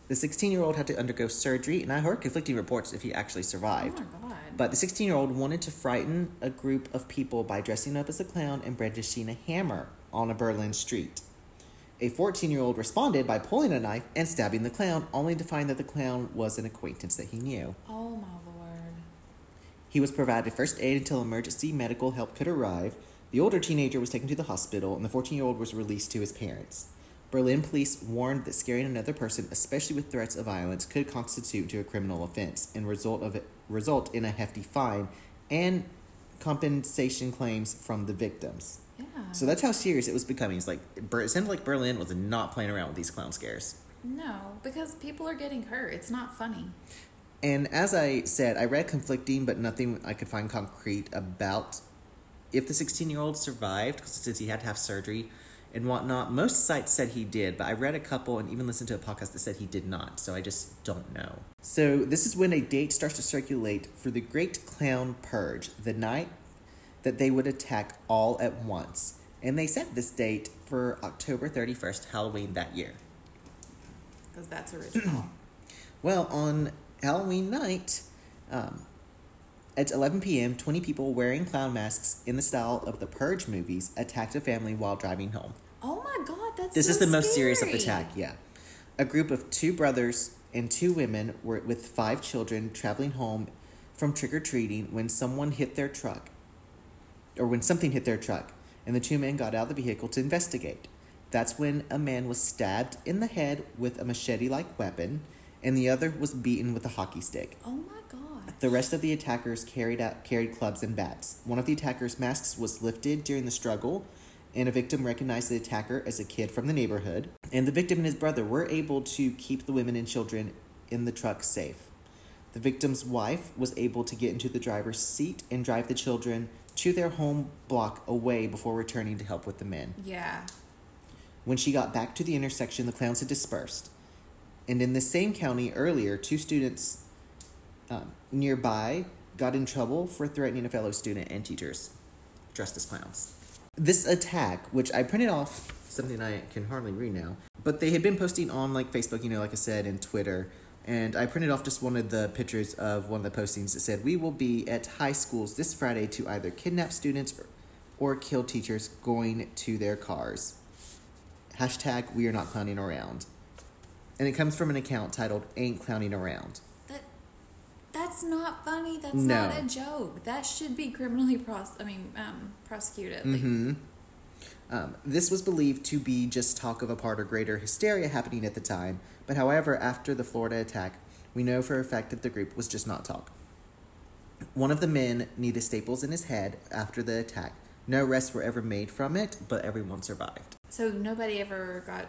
The 16 year old had to undergo surgery, and I heard conflicting reports if he actually survived. Oh my god. But the 16 year old wanted to frighten a group of people by dressing up as a clown and brandishing a hammer on a Berlin street. A 14 year old responded by pulling a knife and stabbing the clown, only to find that the clown was an acquaintance that he knew. oh my lord. He was provided first aid until emergency medical help could arrive. The older teenager was taken to the hospital, and the 14 year old was released to his parents. Berlin police warned that scaring another person, especially with threats of violence, could constitute to a criminal offense and result of it, result in a hefty fine and compensation claims from the victims. Yeah. So that's how serious it was becoming. It's like it sounded like Berlin was not playing around with these clown scares. no, because people are getting hurt. It's not funny. And as I said, I read conflicting, but nothing I could find concrete about if the 16 year old survived, because since he had to have surgery and whatnot. Most sites said he did, but I read a couple and even listened to a podcast that said he did not, so I just don't know. So, this is when a date starts to circulate for the Great Clown Purge, the night that they would attack all at once. And they set this date for October 31st, Halloween that year. Because that's original. [clears throat] Well, on Halloween night, um, at 11 p.m., 20 people wearing clown masks in the style of the Purge movies attacked a family while driving home. oh my god, that's This so is the most serious of attack, yeah. A group of two brothers and two women were with five children traveling home from trick or treating when someone hit their truck, or when something hit their truck, and the two men got out of the vehicle to investigate. That's when a man was stabbed in the head with a machete like weapon, and the other was beaten with a hockey stick. Oh my. The rest of the attackers carried out carried clubs and bats. One of the attackers' masks was lifted during the struggle, and a victim recognized the attacker as a kid from the neighborhood. And the victim and his brother were able to keep the women and children in the truck safe. The victim's wife was able to get into the driver's seat and drive the children to their home block away before returning to help with the men. Yeah. When she got back to the intersection, the clowns had dispersed. And in the same county earlier, two students um, nearby got in trouble for threatening a fellow student and teachers dressed as clowns. This attack, which I printed off, something I can hardly read now, but they had been posting on like Facebook, you know, like I said, and Twitter. And I printed off just one of the pictures of one of the postings that said, We will be at high schools this Friday to either kidnap students or, or kill teachers going to their cars. Hashtag we are not clowning around. And it comes from an account titled Ain't Clowning Around. That that's not funny. That's No. not a joke. That should be criminally pros. I mean, um, prosecuted. Like, hmm Um, this was believed to be just talk of a part or greater hysteria happening at the time, but however, after the Florida attack, we know for a fact that the group was just not talk. One of the men needed staples in his head after the attack. No arrests were ever made from it, but everyone survived. So nobody ever got.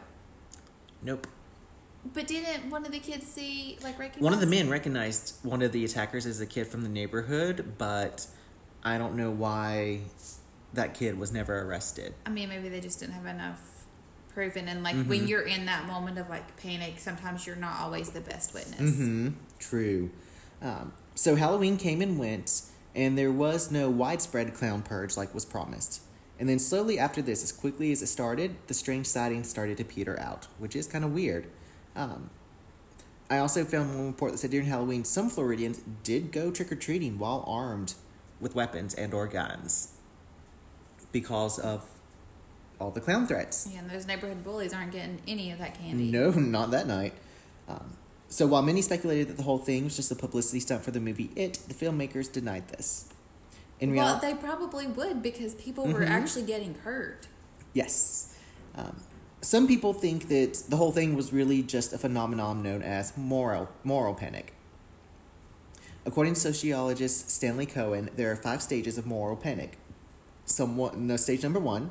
Nope. But didn't one of the kids see like recognize? One of the men recognized one of the attackers as a kid from the neighborhood, but I don't know why that kid was never arrested. I mean, maybe they just didn't have enough proven. And like Mhm. when you're in that moment of like panic, sometimes you're not always the best witness. Mm-hmm. True. Um, so Halloween came and went, and there was no widespread clown purge like was promised. And then slowly after this, as quickly as it started, the strange sightings started to peter out, which is kind of weird. Um, I also found one report that said during Halloween, some Floridians did go trick or treating while armed with weapons and or guns because of all the clown threats. Yeah, and those neighborhood bullies aren't getting any of that candy. No, not that night. Um, so while many speculated that the whole thing was just a publicity stunt for the movie It, the filmmakers denied this. In well, reality, they probably would because people were Mhm. actually getting hurt. yes. Um, some people think that the whole thing was really just a phenomenon known as moral moral panic. According to sociologist Stanley Cohen, there are five stages of moral panic. Someone, no, stage number one,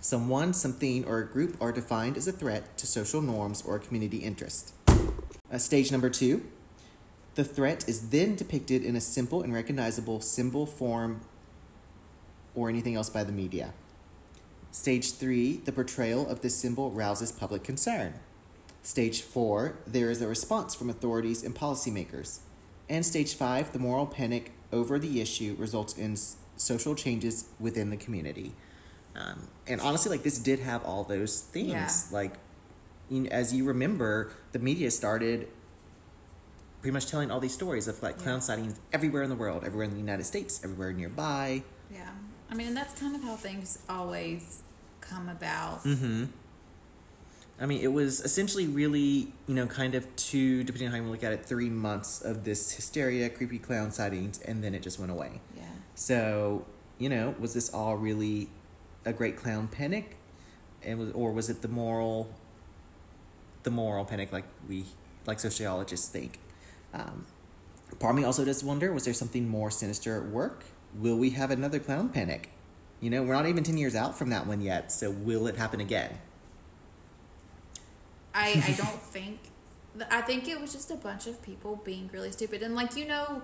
someone, something, or a group are defined as a threat to social norms or community interest. Uh, stage number two, the threat is then depicted in a simple and recognizable symbol form or anything else by the media. Stage three, the portrayal of this symbol rouses public concern. Stage four, there is a response from authorities and policymakers. And stage five, the moral panic over the issue results in s- social changes within the community. Um, and honestly, like this did have all those themes. Yeah. Like, as you remember, the media started pretty much telling all these stories of like clown Yeah. sightings everywhere in the world, everywhere in the United States, everywhere nearby. Yeah. I mean, and that's kind of how things always come about. Mm-hmm. I mean, it was essentially really, you know, kind of two, depending on how you look at it, three months of this hysteria, creepy clown sightings, and then it just went away. Yeah. So, you know, was this all really a great clown panic? and was, or was it the moral, the moral panic like we like sociologists think? Um, part of me also does wonder: was there something more sinister at work? Will we have another clown panic? You know, we're not even ten years out from that one yet, so will it happen again? I I [laughs] don't think. I think it was just a bunch of people being really stupid, and like you know,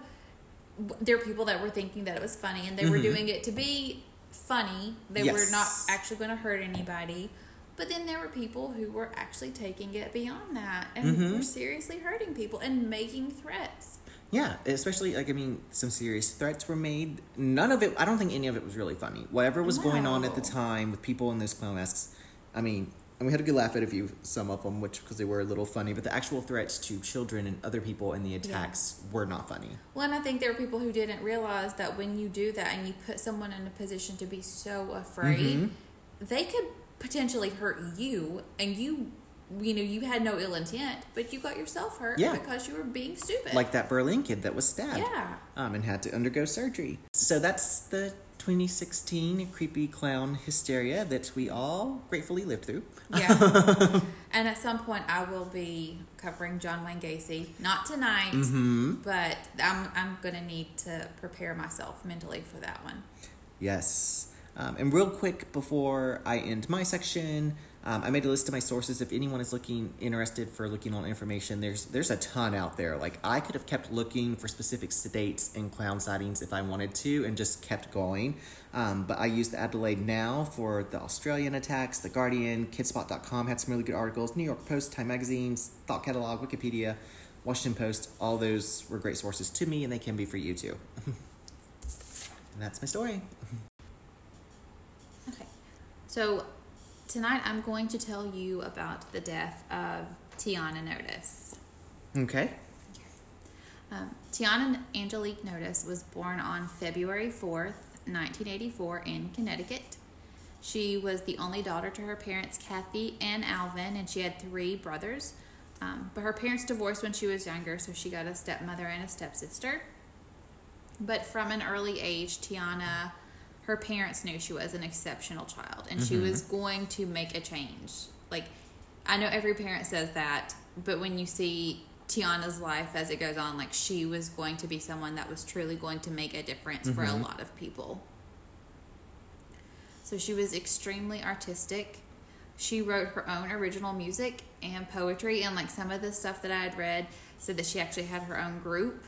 there are people that were thinking that it was funny, and they were Mhm. doing it to be funny. They were not actually going to hurt anybody. But then there were people who were actually taking it beyond that and Mhm. were seriously hurting people and making threats. Yeah, especially like I mean, some serious threats were made. None of it. I don't think any of it was really funny. Whatever was going on at the time with people in those clown masks. I mean, and we had a good laugh at a few, some of them, which because they were a little funny. But the actual threats to children and other people and the attacks were not funny. Well, and I think there were people who didn't realize that when you do that and you put someone in a position to be so afraid, Mhm. they could potentially hurt you, and you, you know, you had no ill intent, but you got yourself hurt Yeah. because you were being stupid. Like that Berlin kid that was stabbed. yeah, um, and had to undergo surgery. So that's the 2016 creepy clown hysteria that we all gratefully lived through. yeah. [laughs] and at some point, I will be covering John Wayne Gacy. Not tonight, hmm but I'm I'm gonna need to prepare myself mentally for that one. Yes. Um, and real quick before I end my section, um, I made a list of my sources. If anyone is looking interested for looking on information, there's there's a ton out there. Like I could have kept looking for specific states and clown sightings if I wanted to, and just kept going. Um, but I used the Adelaide Now for the Australian attacks. The Guardian, Kidspot.com had some really good articles. New York Post, Time Magazine's Thought Catalog, Wikipedia, Washington Post. All those were great sources to me, and they can be for you too. [laughs] and that's my story. [laughs] Okay. So tonight I'm going to tell you about the death of Tiana Notice. Okay. Um, Tiana Angelique Notice was born on February 4th, 1984, in Connecticut. She was the only daughter to her parents, Kathy and Alvin, and she had three brothers. Um, but her parents divorced when she was younger, so she got a stepmother and a stepsister. But from an early age, Tiana, her parents knew she was an exceptional child and she Mhm. was going to make a change. Like, I know every parent says that, but when you see Tiana's life as it goes on, like, she was going to be someone that was truly going to make a difference for a Mhm. lot of people. So she was extremely artistic. She wrote her own original music and poetry, and like some of the stuff that I had read said that she actually had her own group.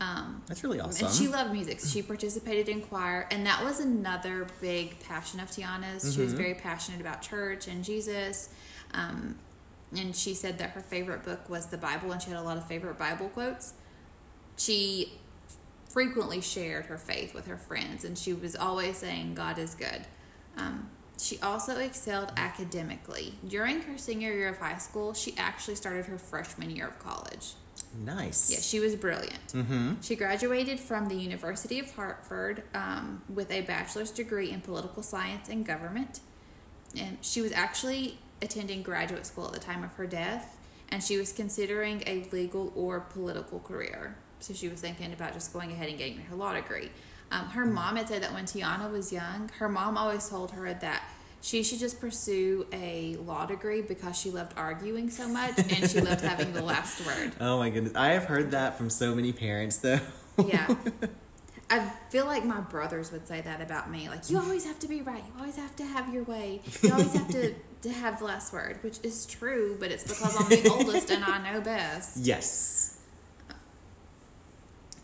Um, That's really awesome. and she loved music. She participated in choir, and that was another big passion of Tiana's. She was Mhm. very passionate about church and Jesus. Um, and she said that her favorite book was the Bible, and she had a lot of favorite Bible quotes. She frequently shared her faith with her friends, and she was always saying, God is good. Um, she also excelled academically. During her senior year of high school, she actually started her freshman year of college. Nice. Yeah, she was brilliant. Mm-hmm. She graduated from the University of Hartford um, with a bachelor's degree in political science and government. And she was actually attending graduate school at the time of her death, and she was considering a legal or political career. So she was thinking about just going ahead and getting her law degree. Um, her mom had said that when Tiana was young, her mom always told her that she should just pursue a law degree because she loved arguing so much [laughs] and she loved having the last word. Oh my goodness. I have heard that from so many parents though. Yeah. [laughs] I feel like my brothers would say that about me. Like, you always have to be right. You always have to have your way. You always have to, [laughs] to have the last word, which is true, but it's because I'm the oldest and I know best. yes.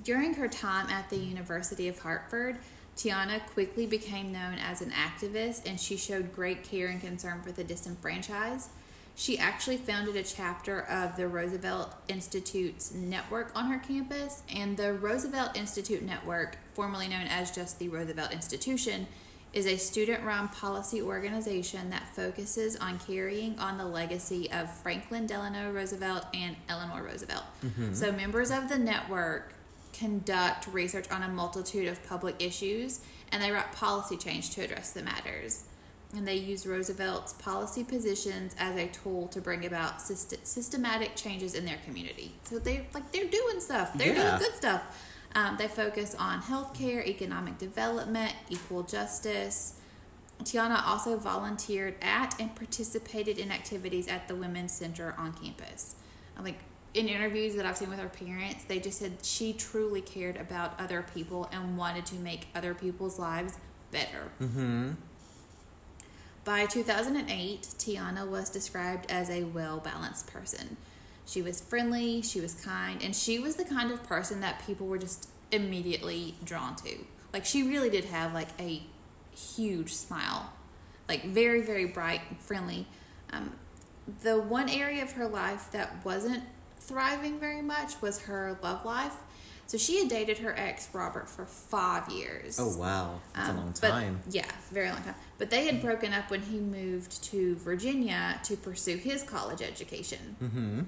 During her time at the University of Hartford, Tiana quickly became known as an activist and she showed great care and concern for the disenfranchised. She actually founded a chapter of the Roosevelt Institute's network on her campus, and the Roosevelt Institute Network, formerly known as just the Roosevelt Institution, is a student run policy organization that focuses on carrying on the legacy of Franklin Delano Roosevelt and Eleanor Roosevelt. Mm-hmm. So, members of the network conduct research on a multitude of public issues and they write policy change to address the matters. And they use Roosevelt's policy positions as a tool to bring about syst- systematic changes in their community. So they like they're doing stuff. They're Yeah. doing good stuff. Um, they focus on healthcare, economic development, equal justice, Tiana also volunteered at and participated in activities at the Women's Center on campus. Uh, Like in interviews that I've seen with her parents, they just said she truly cared about other people and wanted to make other people's lives better. Mm-hmm. By 2008, Tiana was described as a well balanced person. She was friendly, she was kind, and she was the kind of person that people were just immediately drawn to. Like, she really did have like a huge smile, like, very, very bright and friendly. Um, the one area of her life that wasn't thriving very much was her love life. So she had dated her ex Robert for five years. Oh wow, that's Um, a long but- time. yeah, very long time. But they had broken up when he moved to Virginia to pursue his college education. Mm-hmm.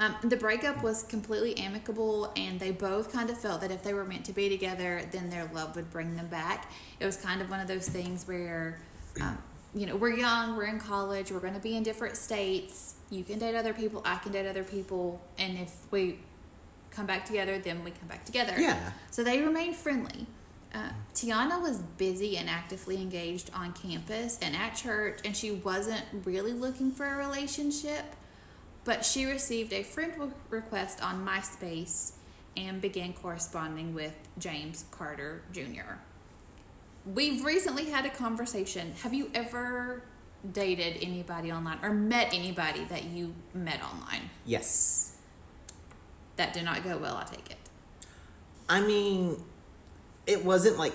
Um, the breakup was completely amicable, and they both kind of felt that if they were meant to be together, then their love would bring them back. It was kind of one of those things where, um, you know, we're young, we're in college, we're going to be in different states. You can date other people, I can date other people, and if we come back together, then we come back together. Yeah. So they remained friendly. Uh, Tiana was busy and actively engaged on campus and at church, and she wasn't really looking for a relationship. But she received a friend re- request on MySpace and began corresponding with James Carter Jr. We've recently had a conversation. Have you ever dated anybody online or met anybody that you met online? Yes. That did not go well, I take it. I mean, it wasn't like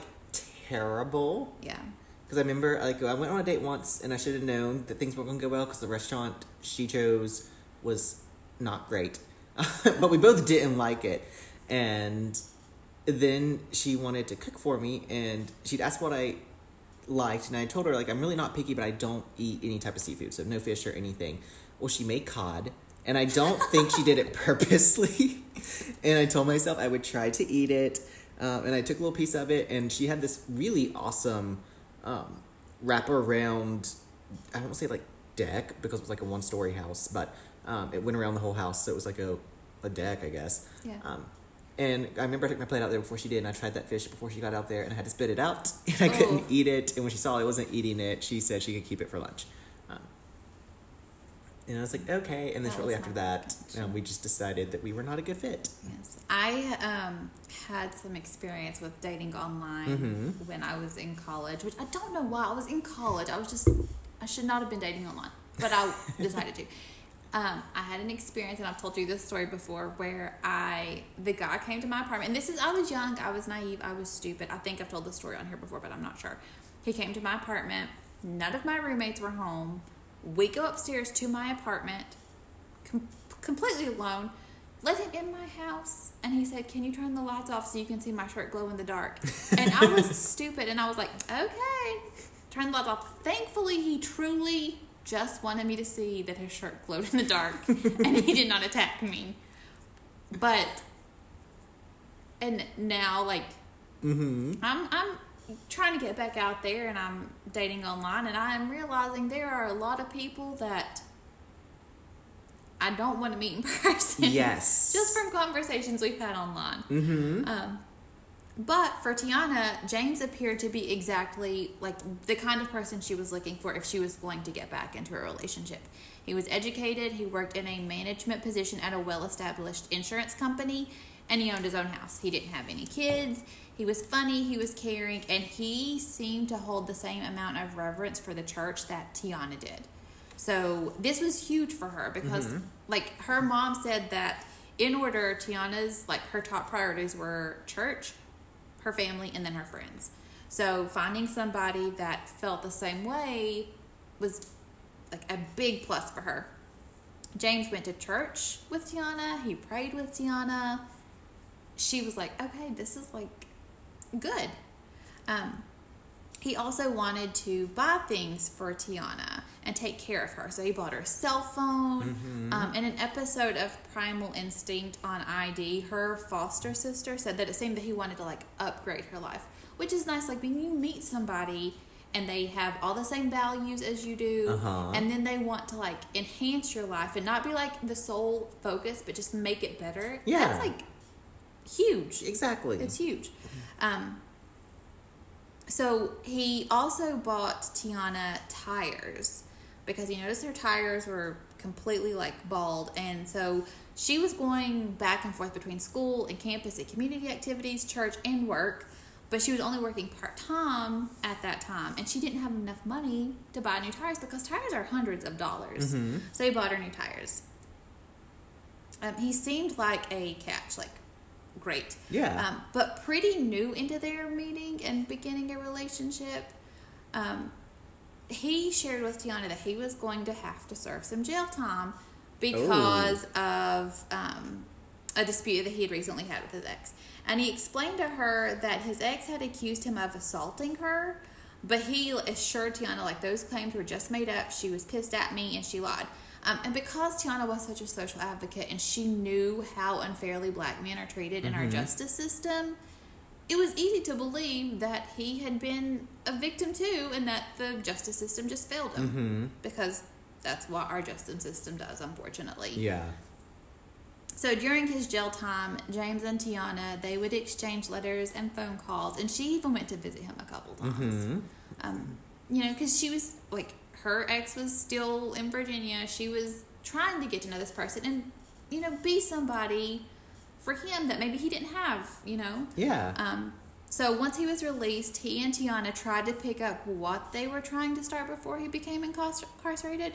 terrible Yeah. because I remember like I went on a date once and I should have known that things weren't going to go well because the restaurant she chose was not great, [laughs] but we both didn't like it, and then she wanted to cook for me and she'd asked what I liked and I told her like I'm really not picky but I don't eat any type of seafood so no fish or anything. Well, she made cod and I don't think she did it [laughs] purposely. [laughs] and I told myself I would try to eat it. Um, and I took a little piece of it and she had this really awesome um, wrap around I don't want to say like deck because it was like a one story house, but um, it went around the whole house, so it was like a, a deck, I guess. Yeah. Um, and I remember I took my plate out there before she did, and I tried that fish before she got out there, and I had to spit it out, [laughs] and I couldn't Oh. eat it. And when she saw I wasn't eating it, she said she could keep it for lunch. Um, and I was like, okay. And then That shortly after that, um, we just decided that we were not a good fit. Yes, I um, had some experience with dating online Mhm. when I was in college, which I don't know why. I was in college. I was just I should not have been dating online, but I [laughs] decided to. Um, I had an experience, and I've told you this story before, where I the guy came to my apartment, and this is I was young, I was naive, I was stupid. I think I've told this story on here before, but I'm not sure. He came to my apartment. None of my roommates were home. We go upstairs to my apartment com- completely alone. Let him in my house, and he said, "Can you turn the lights off so you can see my shirt glow in the dark?" [laughs] And I was stupid, and I was like, "Okay." Turn the lights off. Thankfully, he truly just wanted me to see that his shirt glowed in the dark, and he did not attack me. But, and now, like, Mm-hmm. I'm I'm trying to get back out there and I'm dating online and I'm realizing there are a lot of people that I don't want to meet in [laughs] person. Yes. Just from conversations we've had online. Mm-hmm. Um, but for Tiana, James appeared to be exactly like the kind of person she was looking for if she was going to get back into a relationship. He was educated, he worked in a management position at a well established insurance company, and he owned his own house. He didn't have any kids. He was funny, he was caring, and he seemed to hold the same amount of reverence for the church that Tiana did. So this was huge for her because mm-hmm. like her mom said that in order Tiana's like her top priorities were church, her family, and then her friends. So finding somebody that felt the same way was like a big plus for her. James went to church with Tiana, he prayed with Tiana. She was like, okay, this is like good. Um, he also wanted to buy things for Tiana and take care of her. So he bought her a cell phone. Um, in an episode of Primal Instinct on ID, her foster sister said that it seemed that he wanted to like upgrade her life, which is nice. Like when you meet somebody and they have all the same values as you do, Uh-huh. and then they want to like enhance your life and not be like the sole focus, but just make it better. Yeah. That's like huge. Exactly. It's huge. Um, So he also bought Tiana tires because he noticed her tires were completely like bald, and so she was going back and forth between school and campus and community activities, church, and work. But she was only working part time at that time, and she didn't have enough money to buy new tires because tires are hundreds of dollars. Mhm. So he bought her new tires. Um, he seemed like a catch, like great. Yeah. Um, but pretty new into their meeting and beginning a relationship. Um, he shared with Tiana that he was going to have to serve some jail time because of um, a dispute that he had recently had with his ex. And he explained to her that his ex had accused him of assaulting her, but he assured Tiana like those claims were just made up. She was pissed at me and she lied. Um, and because Tiana was such a social advocate and she knew how unfairly black men are treated in our justice system, it was easy to believe that he had been a victim too and that the justice system just failed him. Mm-hmm. Because that's what our justice system does, unfortunately. Yeah. So during his jail time, James and Tiana they would exchange letters and phone calls, and she even went to visit him a couple times. Mm-hmm. Um, you know, because she was like her ex was still in Virginia. She was trying to get to know this person and you know be somebody for him that maybe he didn't have. You know. Yeah. Um, so once he was released, he and Tiana tried to pick up what they were trying to start before he became incarcerated.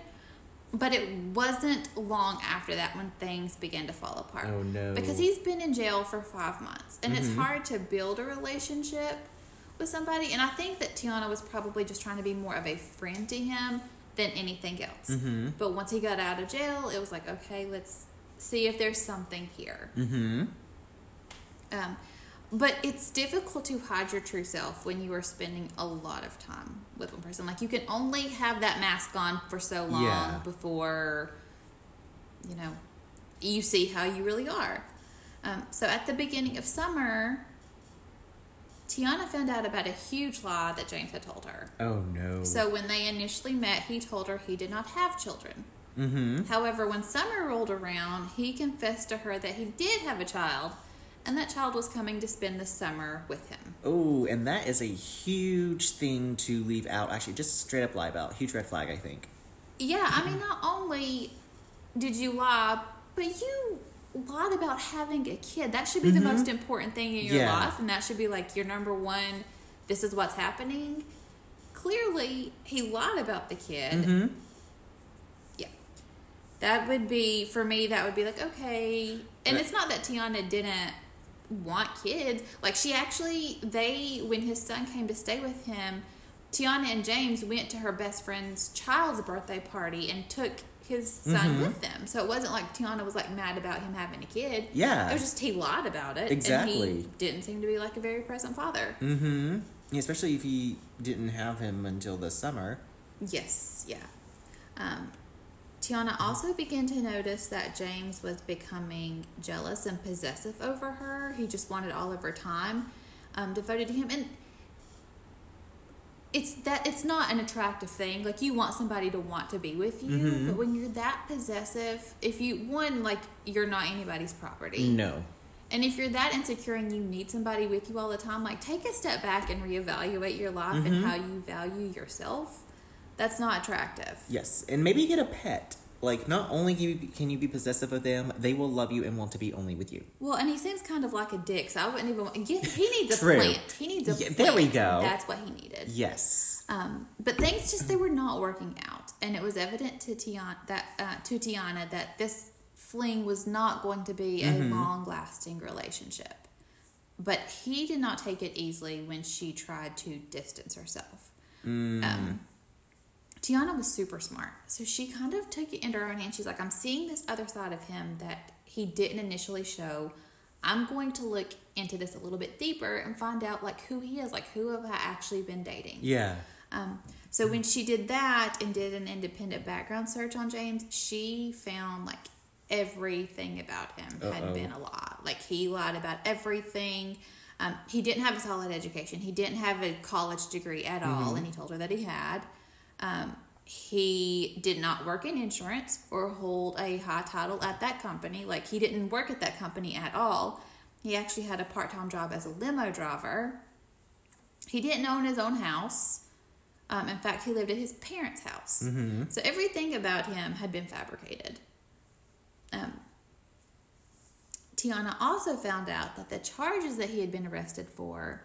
But it wasn't long after that when things began to fall apart. Oh, no. Because he's been in jail for five months, and it's Mhm. hard to build a relationship with somebody. And I think that Tiana was probably just trying to be more of a friend to him than anything else. Mm-hmm. But once he got out of jail, it was like, okay, let's see if there's something here. Mm-hmm. Um, but it's difficult to hide your true self when you are spending a lot of time with one person. Like you can only have that mask on for so long Yeah. before you know you see how you really are. Um, so at the beginning of summer, Tiana found out about a huge lie that James had told her. Oh no. So when they initially met, he told her he did not have children. Mm-hmm. However, when summer rolled around, he confessed to her that he did have a child, and that child was coming to spend the summer with him. Oh, and that is a huge thing to leave out. Actually, just straight up lie about. Huge red flag, I think. Yeah, I mean, [clears throat] not only did you lie, but you lied about having a kid. That should be the most important thing in your Yeah. life, and that should be like your number one. This is what's happening. Clearly, he lied about the kid. Mm-hmm. That would be, for me, that would be like, okay. And it's not that Tiana didn't want kids. Like, she actually, they, when his son came to stay with him, Tiana and James went to her best friend's child's birthday party and took his son Mhm. with them. So it wasn't like Tiana was like mad about him having a kid. Yeah. It was just he lied about it. And Exactly. he didn't seem to be like a very present father. Mm-hmm. Especially if he didn't have him until the summer. Yes, yeah. Um, Tiana also began to notice that James was becoming jealous and possessive over her. He just wanted all of her time um, devoted to him, and it's that it's not an attractive thing. Like you want somebody to want to be with you, Mhm. but when you're that possessive, if you one like you're not anybody's property, No. and if you're that insecure and you need somebody with you all the time, like take a step back and reevaluate your life Mhm. and how you value yourself. That's not attractive. Yes, and maybe get a pet. Like, not only can you, can you be possessive of them, they will love you and want to be only with you. Well, and he seems kind of like a dick, so I wouldn't even. Want, yeah, he [laughs] needs a True. plant. He needs a Yeah, plant. there we go. That's what he needed. Yes. Um, but things just they were not working out, and it was evident to Tiana that uh, to Tiana that this fling was not going to be a Mhm. long lasting relationship. But he did not take it easily when she tried to distance herself. Mm. Um, Tiana was super smart, so she kind of took it into her own hands. She's like, "I'm seeing this other side of him that he didn't initially show. I'm going to look into this a little bit deeper and find out like who he is, like who have I actually been dating." yeah. Um, so when she did that and did an independent background search on James, she found like everything about him Uh-oh. had been a lie. Like he lied about everything. Um, he didn't have a solid education. He didn't have a college degree at all, and he told her that he had. Um, he did not work in insurance or hold a high title at that company. Like he didn't work at that company at all. He actually had a part time job as a limo driver. He didn't own his own house. Um, in fact, he lived at his parents' house. Mm-hmm. So everything about him had been fabricated. Um, Tiana also found out that the charges that he had been arrested for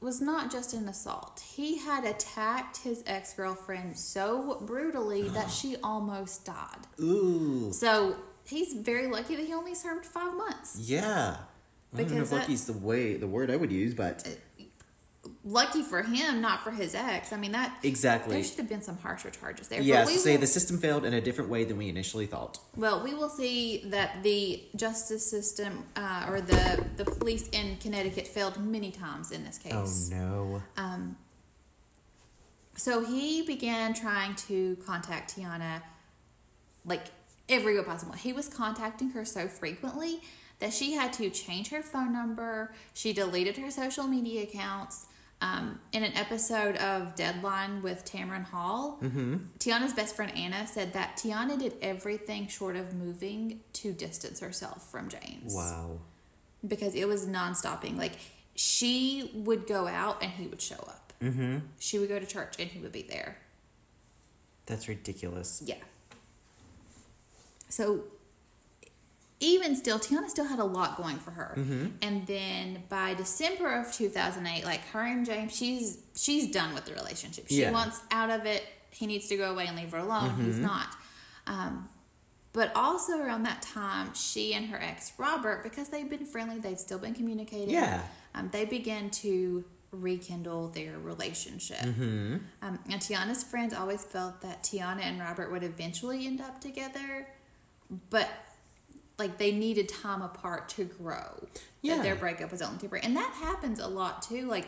was not just an assault. He had attacked his ex girlfriend so brutally that [sighs] she almost died. Ooh. So he's very lucky that he only served five months. Yeah. I don't know Because uh, if that- lucky's the way the word I would use, but Lucky for him, not for his ex. I mean that exactly. there should have been some harsher charges there. Yeah, but say will- the system failed in a different way than we initially thought. Well, we will see that the justice system uh, or the the police in Connecticut failed many times in this case. Oh no. Um, so he began trying to contact Tiana like every way possible. He was contacting her so frequently that she had to change her phone number. She deleted her social media accounts. Um, in an episode of Deadline with Tamron Hall, Tiana's best friend Anna said that Tiana did everything short of moving to distance herself from James Wow. because it was non-stopping. Like she would go out and he would show up. Mm-hmm. She would go to church and he would be there. That's ridiculous. Yeah. So even still, Tiana still had a lot going for her. And then by December of 2008, like her and James, she's she's done with the relationship. She Yeah. wants out of it. He needs to go away and leave her alone. He's not. Um, but also around that time, she and her ex Robert, because they've been friendly, they've still been communicating. Yeah. Um, they began to rekindle their relationship. Mm-hmm. Um, and Tiana's friends always felt that Tiana and Robert would eventually end up together, but like they needed time apart to grow. Yeah. That their breakup was only temporary, and that happens a lot too. Like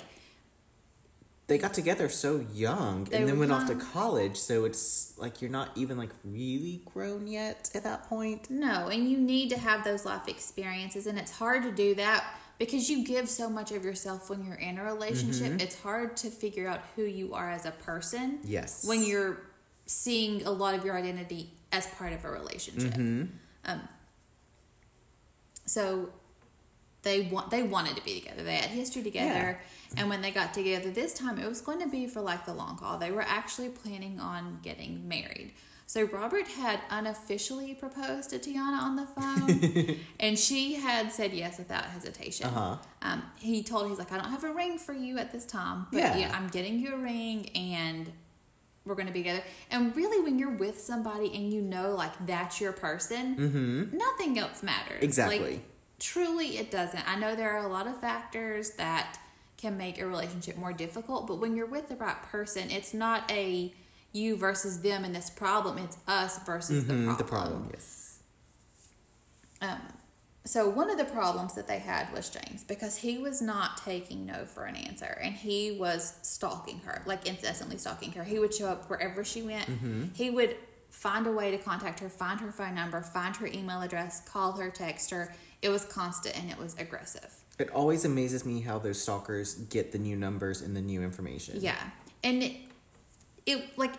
They got together so young and then went off to college, so it's like you're not even like really grown yet at that point. no, and you need to have those life experiences, and it's hard to do that because you give so much of yourself when you're in a relationship. Mm-hmm. It's hard to figure out who you are as a person. Yes. when you're seeing a lot of your identity as part of a relationship. Mm-hmm. Um, so they want they wanted to be together. They had history together, and when they got together this time, it was going to be for like the long haul. They were actually planning on getting married. So Robert had unofficially proposed to Tiana on the phone, [laughs] and she had said yes without hesitation. Uh-huh. Um, he told her, he's like, I don't have a ring for you at this time, but Yeah. yeah, I'm getting you a ring, and we're going to be together. And really, when you're with somebody and you know, like, that's your person, Mm-hmm. nothing else matters. Exactly. Like, truly, it doesn't. I know there are a lot of factors that can make a relationship more difficult, but when you're with the right person, it's not a you versus them in this problem, it's us versus the problem. Mm-hmm. The problem, yes. Um, so one of the problems that they had was James because he was not taking no for an answer and he was stalking her, like incessantly stalking her. He would show up wherever she went. Mm-hmm. He would find a way to contact her, find her phone number, find her email address, call her, text her. It was constant and it was aggressive. It always amazes me how those stalkers get the new numbers and the new information. Yeah. And it, it like,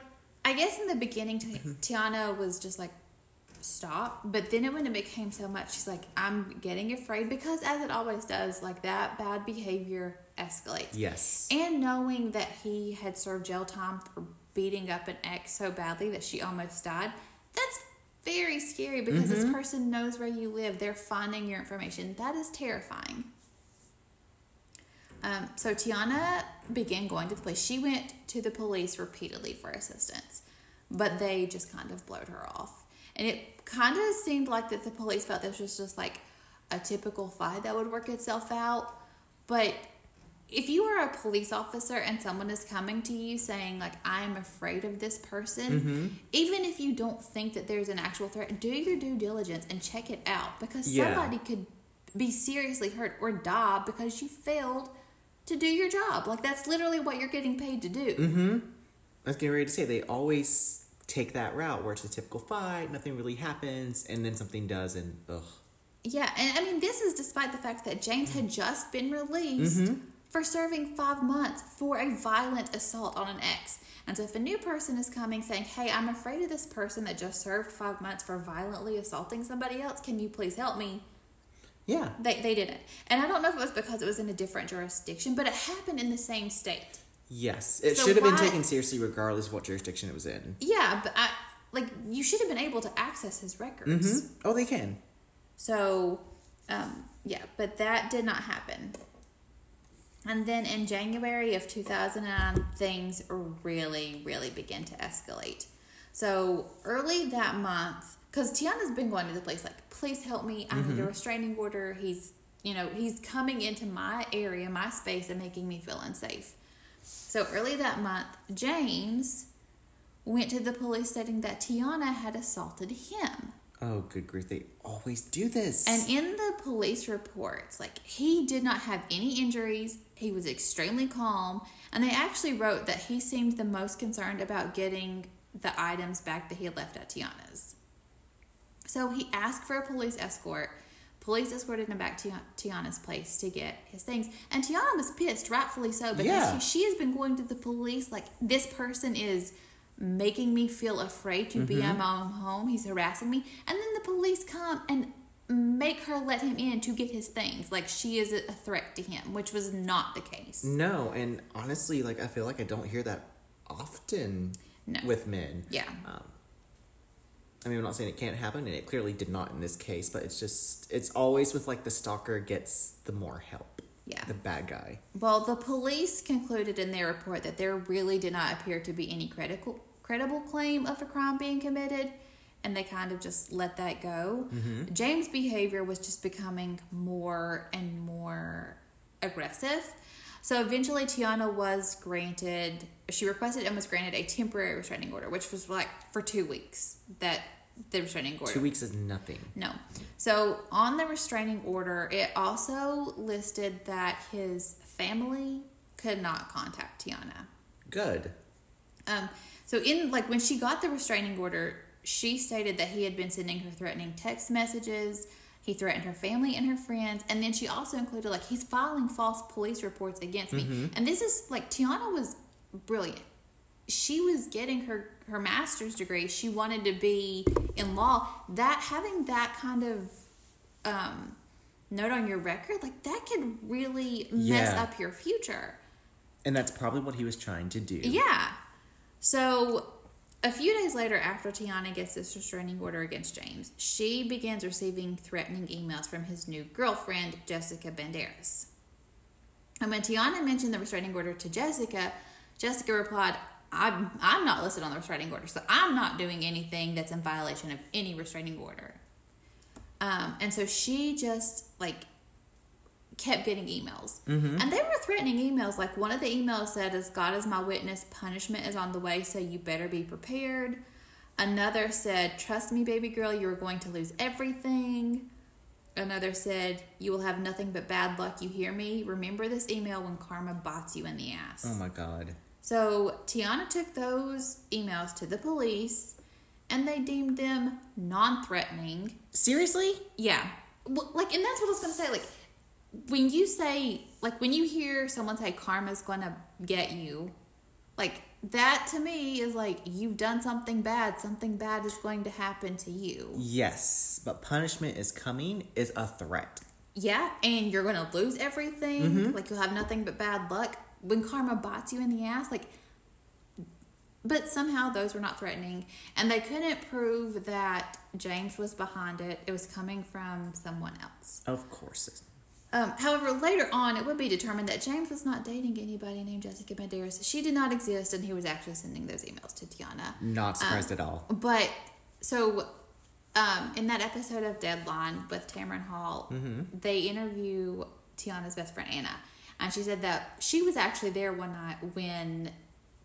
I guess in the beginning, mm-hmm. Tiana was just like, stop. But then it, when it became so much, she's like, I'm getting afraid because, as it always does, like that bad behavior escalates. Yes. And knowing that he had served jail time for beating up an ex so badly that she almost died, that's very scary because this person knows where you live. They're finding your information. That is terrifying. Um, so Tiana began going to the police. She went to the police repeatedly for assistance, but they just kind of blowed her off. And it kind of seemed like that the police felt this was just like a typical fight that would work itself out. But if you are a police officer and someone is coming to you saying like I am afraid of this person, even if you don't think that there's an actual threat, do your due diligence and check it out because Yeah. somebody could be seriously hurt or die because you failed to do your job. Like that's literally what you're getting paid to do. Mm-hmm. I was getting ready to say they always take that route where it's a typical fight, nothing really happens, and then something does, and ugh. Yeah, and I mean this is despite the fact that James had just been released Mm-hmm. for serving five months for a violent assault on an ex. And so if a new person is coming saying, Hey, I'm afraid of this person that just served five months for violently assaulting somebody else, can you please help me? Yeah. They they didn't, and I don't know if it was because it was in a different jurisdiction, but it happened in the same state. Yes. It So should have been taken seriously regardless of what jurisdiction it was in. Yeah, but I like you should have been able to access his records. hmm Oh, they can. So, um, yeah, but that did not happen. And then in January of 2009, things really, really began to escalate. So early that month, because Tiana's been going to the place like, please help me. I need a restraining order. He's, you know, he's coming into my area, my space, and making me feel unsafe. So early that month, James went to the police stating that Tiana had assaulted him. Oh, good grief. They always do this. And in the police reports, like he did not have any injuries. He was extremely calm, and they actually wrote that he seemed the most concerned about getting the items back that he had left at Tiana's. So he asked for a police escort. Police escorted him back to Tiana's place to get his things, and Tiana was pissed, rightfully so, because Yeah. he, she has been going to the police like this person is making me feel afraid to be in my own home. He's harassing me, and then the police come and make her let him in to get his things. Like she is a threat to him, which was not the case. no, and honestly, like I feel like I don't hear that often No. with men. Yeah. Um, I mean, I'm not saying it can't happen, and it clearly did not in this case, but it's just, it's always with like the stalker gets the more help. Yeah. The bad guy. Well, the police concluded in their report that there really did not appear to be any credible credible claim of a crime being committed, and they kind of just let that go. Mm-hmm. James' behavior was just becoming more and more aggressive. So eventually, Tiana was granted. She requested and was granted a temporary restraining order, which was like for two weeks. That the restraining order. Two weeks is nothing. No. So on the restraining order, it also listed that his family could not contact Tiana. Good. Um, so in like when she got the restraining order, she stated that he had been sending her threatening text messages. He threatened her family and her friends, and then she also included like he's filing false police reports against me. And this is like Tiana was brilliant. She was getting her her master's degree. She wanted to be in law. That having that kind of um, note on your record, like that could really mess Yeah. up your future. And that's probably what he was trying to do. Yeah. So a few days later, after Tiana gets this restraining order against James, she begins receiving threatening emails from his new girlfriend, Jessica Banderas. And when Tiana mentioned the restraining order to Jessica, Jessica replied, I'm, I'm not listed on the restraining order, so I'm not doing anything that's in violation of any restraining order. Um, and so she just like kept getting emails. Mm-hmm. And they were threatening emails. Like one of the emails said, As God is my witness, punishment is on the way, so you better be prepared. Another said, Trust me, baby girl, you're going to lose everything. Another said, You will have nothing but bad luck. You hear me? Remember this email when karma bites you in the ass. Oh my god. So Tiana took those emails to the police and they deemed them non threatening. Seriously? Yeah. Like, and that's what I was going to say. Like, when you say, like, when you hear someone say karma's going to get you, like, that to me is like, you've done something bad. Something bad is going to happen to you. Yes, but punishment is coming is a threat. Yeah. And you're going to lose everything. Mm-hmm. Like, you'll have nothing but bad luck. When karma bites you in the ass, like, but somehow those were not threatening. And they couldn't prove that James was behind it. It was coming from someone else. Of course. Um, however, later on, it would be determined that James was not dating anybody named Jessica Banderas. She did not exist, and he was actually sending those emails to Tiana. Not surprised at all. But so, um, in that episode of Deadline with Tamron Hall, they interview Tiana's best friend Anna, and she said that she was actually there one night when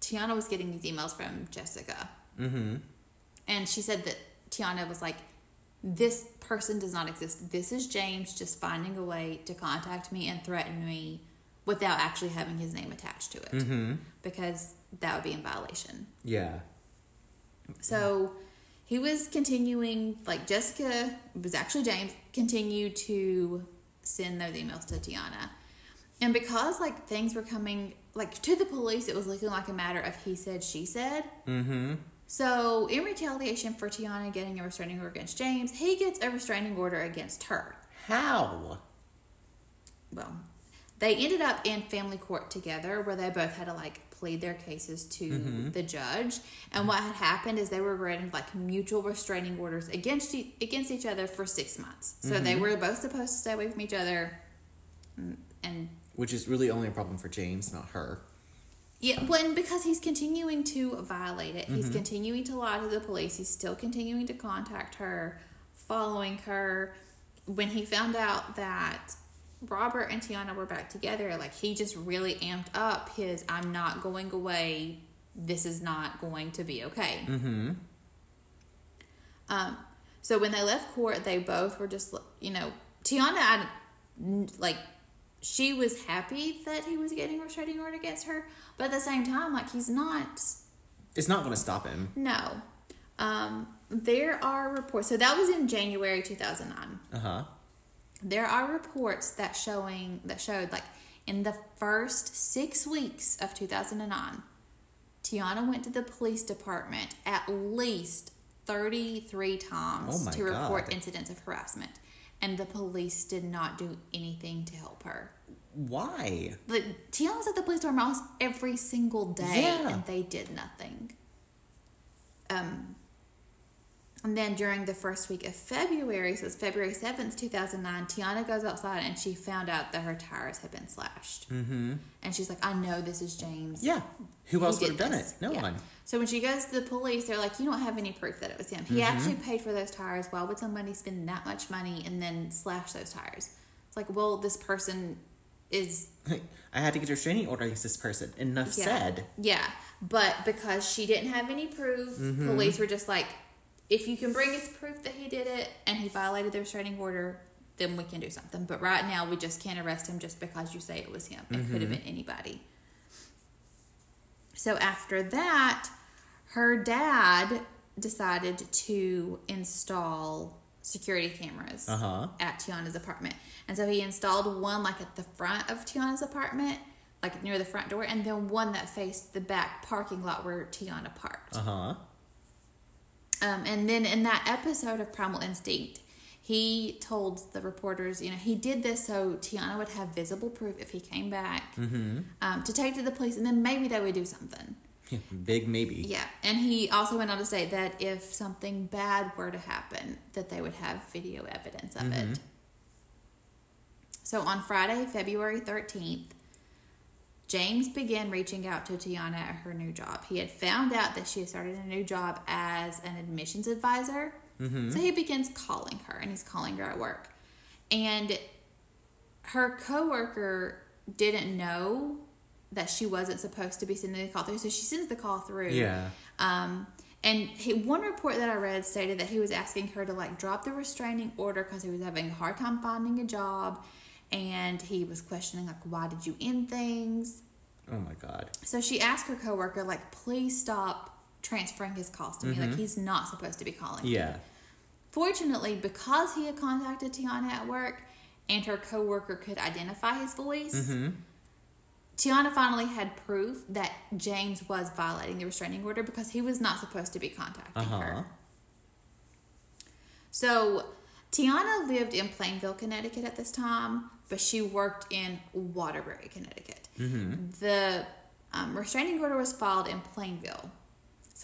Tiana was getting these emails from Jessica, Mm-hmm. and she said that Tiana was like, "This person does not exist. This is James just finding a way to contact me and threaten me." Without actually having his name attached to it, Mm-hmm. because that would be in violation. Yeah. So he was continuing, like Jessica it was actually James, continued to send those emails to Tiana. And because like things were coming like to the police, it was looking like a matter of he said, she said. Mm-hmm. So in retaliation for Tiana getting a restraining order against James, he gets a restraining order against her. How? well, they ended up in family court together where they both had to like plead their cases to Mm-hmm. the judge. And what had happened is they were granted like mutual restraining orders against e- against each other for six months. So Mm-hmm. they were both supposed to stay away from each other. Mm, And Which is really only a problem for James, not her. Yeah, well, and because he's continuing to violate it, Mm-hmm. he's continuing to lie to the police. He's still continuing to contact her, following her. When he found out that Robert and Tiana were back together, like he just really amped up his "I'm not going away. This is not going to be okay." Mm-hmm. Um, so when they left court, they both were just, you know, Tiana, I, like, she was happy that he was getting a restraining order against her, but at the same time, like, he's not. It's not going to stop him. No. Um, there are reports. So that was in January 2009. Uh huh. There are reports that showing that showed like in the first six weeks of 2009, Tiana went to the police department at least 33 times Oh to report God. incidents of harassment, and the police did not do anything to help her. Why? The Tiana was at the police department almost every single day, Yeah. and they did nothing. Um, and then during the first week of February, so it's February seventh, two thousand nine, Tiana goes outside and she found out that her tires had been slashed, Mm-hmm. and she's like, "I know this is James. Yeah. Who else would have done this." it? No Yeah. one. So when she goes to the police, they're like, "You don't have any proof that it was him. He Mm-hmm. actually paid for those tires. Why would somebody spend that much money and then slash those tires?" It's like, well, this person is I had to get a restraining order against this person. Enough Yeah. said. Yeah, but because she didn't have any proof, Mm-hmm. police were just like, if you can bring us proof that he did it and he violated the restraining order, then we can do something. But right now, we just can't arrest him just because you say it was him. It could have Mm-hmm. been anybody. So after that, her dad decided to install security cameras Uh huh. at Tiana's apartment. And so he installed one like at the front of Tiana's apartment, like near the front door, and then one that faced the back parking lot where Tiana parked. Uh huh. Um, and then in that episode of Primal Instinct, he told the reporters, you know, he did this so Tiana would have visible proof if he came back Mm-hmm. um, to take to the police, and then maybe they would do something. Big maybe. Yeah, and he also went on to say that if something bad were to happen, that they would have video evidence of it. So on Friday, February 13th, James began reaching out to Tiana at her new job. He had found out that she had started a new job as an admissions advisor. So he begins calling her and he's calling her at work. And her coworker didn't know that she wasn't supposed to be sending the call through, so she sends the call through. Yeah. Um, and he, one report that I read stated that he was asking her to like drop the restraining order because he was having a hard time finding a job, and he was questioning like why did you end things. Oh my god. So she asked her coworker like please stop transferring his calls to me like he's not supposed to be calling. me." Yeah. Fortunately, because he had contacted Tiana at work and her coworker could identify his voice, Mm-hmm. Tiana finally had proof that James was violating the restraining order because he was not supposed to be contacting Uh huh. her. So Tiana lived in Plainville, Connecticut at this time, but she worked in Waterbury, Connecticut. Mm-hmm. The um, restraining order was filed in Plainville.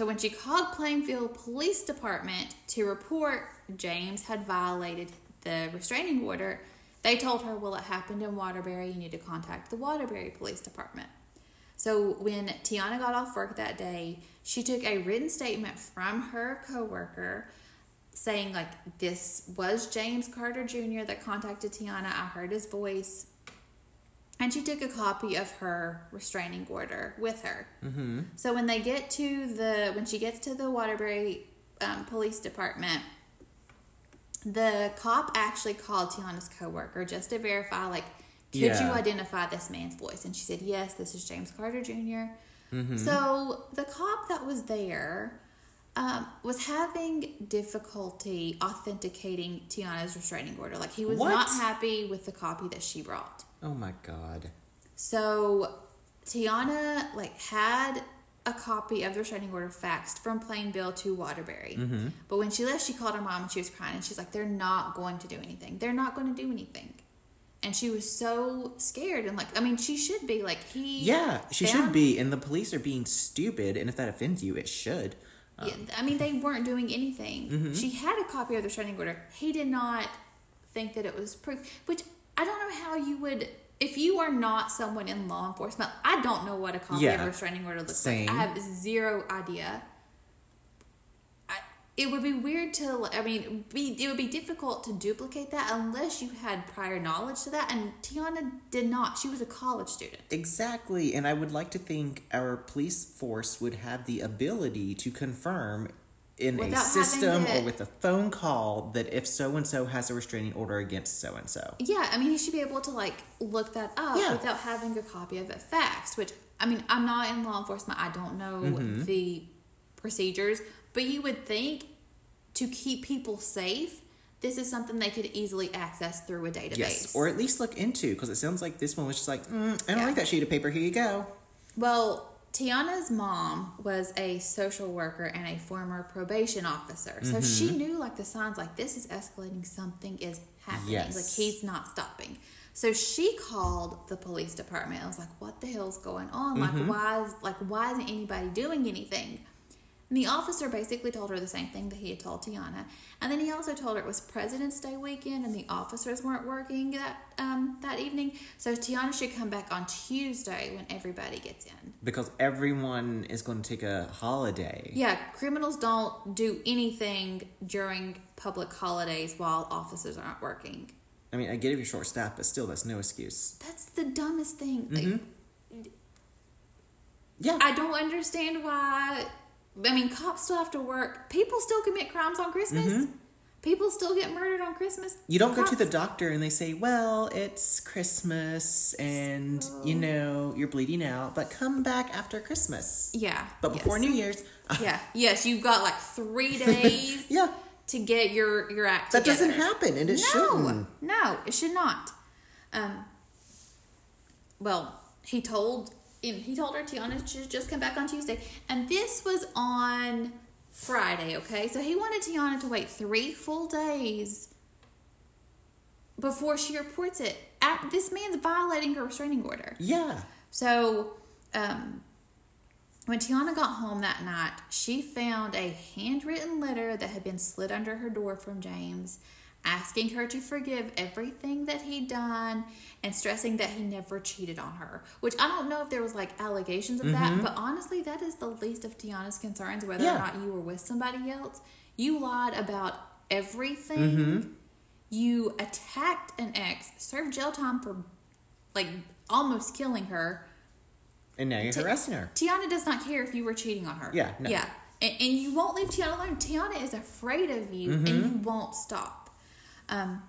So when she called Plainfield Police Department to report James had violated the restraining order, they told her, "Well, it happened in Waterbury. You need to contact the Waterbury Police Department." So when Tiana got off work that day, she took a written statement from her coworker saying like this was James Carter Jr. that contacted Tiana. I heard his voice. And she took a copy of her restraining order with her. Mm-hmm. So when they get to the when she gets to the Waterbury um, Police Department, the cop actually called Tiana's coworker just to verify, like, could you identify this man's voice? And she said, yes, this is James Carter junior Mm-hmm. So the cop that was there um, was having difficulty authenticating Tiana's restraining order. Like he was What? not happy with the copy that she brought. Oh my god. So Tiana like had a copy of the restraining order faxed from Plainville to Waterbury. Mm-hmm. But when she left, she called her mom and she was crying. And she's like, they're not going to do anything. They're not going to do anything. And she was so scared. And like, I mean, she should be. Like, he. Yeah, she should be, and the police are being stupid. And if that offends you, it should. Yeah, I mean, they weren't doing anything. Mm-hmm. She had a copy of the restraining order. He did not think that it was proof, which I don't know how you would. If you are not someone in law enforcement, I don't know what a copy of a restraining order looks same. like. I have zero idea. It would be weird to. I mean, be it would be difficult to duplicate that unless you had prior knowledge to that. And Tiana did not. She was a college student. Exactly, and I would like to think our police force would have the ability to confirm in a Without having system or with a phone call that if so and so has a restraining order against so and so. Yeah, I mean, he should be able to like look that up Yeah. without having a copy of it faxed. Which I mean, I'm not in law enforcement. I don't know Mm-hmm. the procedures, but you would think to keep people safe, this is something they could easily access through a database. Yes, or at least look into because it sounds like this one was just like, mm, I don't Yeah. like that sheet of paper. Here you go. Well, Tiana's mom was a social worker and a former probation officer. So Mm-hmm. she knew like the signs like this is escalating, something is happening. Yes. Like he's not stopping. So she called the police department. I was like, what the hell's going on? Mm-hmm. Like why is like why isn't anybody doing anything? And the officer basically told her the same thing that he had told Tiana. And then he also told her it was President's Day weekend and the officers weren't working that um, that evening. So Tiana should come back on Tuesday when everybody gets in. Because everyone is going to take a holiday. Yeah, criminals don't do anything during public holidays while officers aren't working. I mean, I get if you're short staffed, but still, that's no excuse. That's the dumbest thing. Mm-hmm. Yeah. I don't understand why. I mean, cops still have to work. People still commit crimes on Christmas. People still get murdered on Christmas. Mm-hmm. You don't go to the doctor and they say, well, it's Christmas and, you know, you're bleeding out, but come back after Christmas. Yeah. But before yes. New Year's, Yeah. [laughs] Yes, you've got like three days. yeah, To get your your act. that together. doesn't happen and it no, shouldn't. no, it should not. Um. Well, he told. He told her Tiana should just come back on Tuesday, and this was on Friday. Okay, so he wanted Tiana to wait three full days before she reports it. At, this man's violating her restraining order. Yeah. So, um, when Tiana got home that night, she found a handwritten letter that had been slid under her door from James, asking her to forgive everything that he'd done and stressing that he never cheated on her. Which I don't know if there was like allegations of that, but honestly, that is the least of Tiana's concerns, whether Yeah. or not you were with somebody else. You lied about everything. Mm-hmm. You attacked an ex, served jail time for like almost killing her. And now you're Ti- harassing her. Tiana does not care if you were cheating on her. Yeah, no. Yeah. And, and you won't leave Tiana alone. Tiana is afraid of you and Mm-hmm. you won't stop. Um,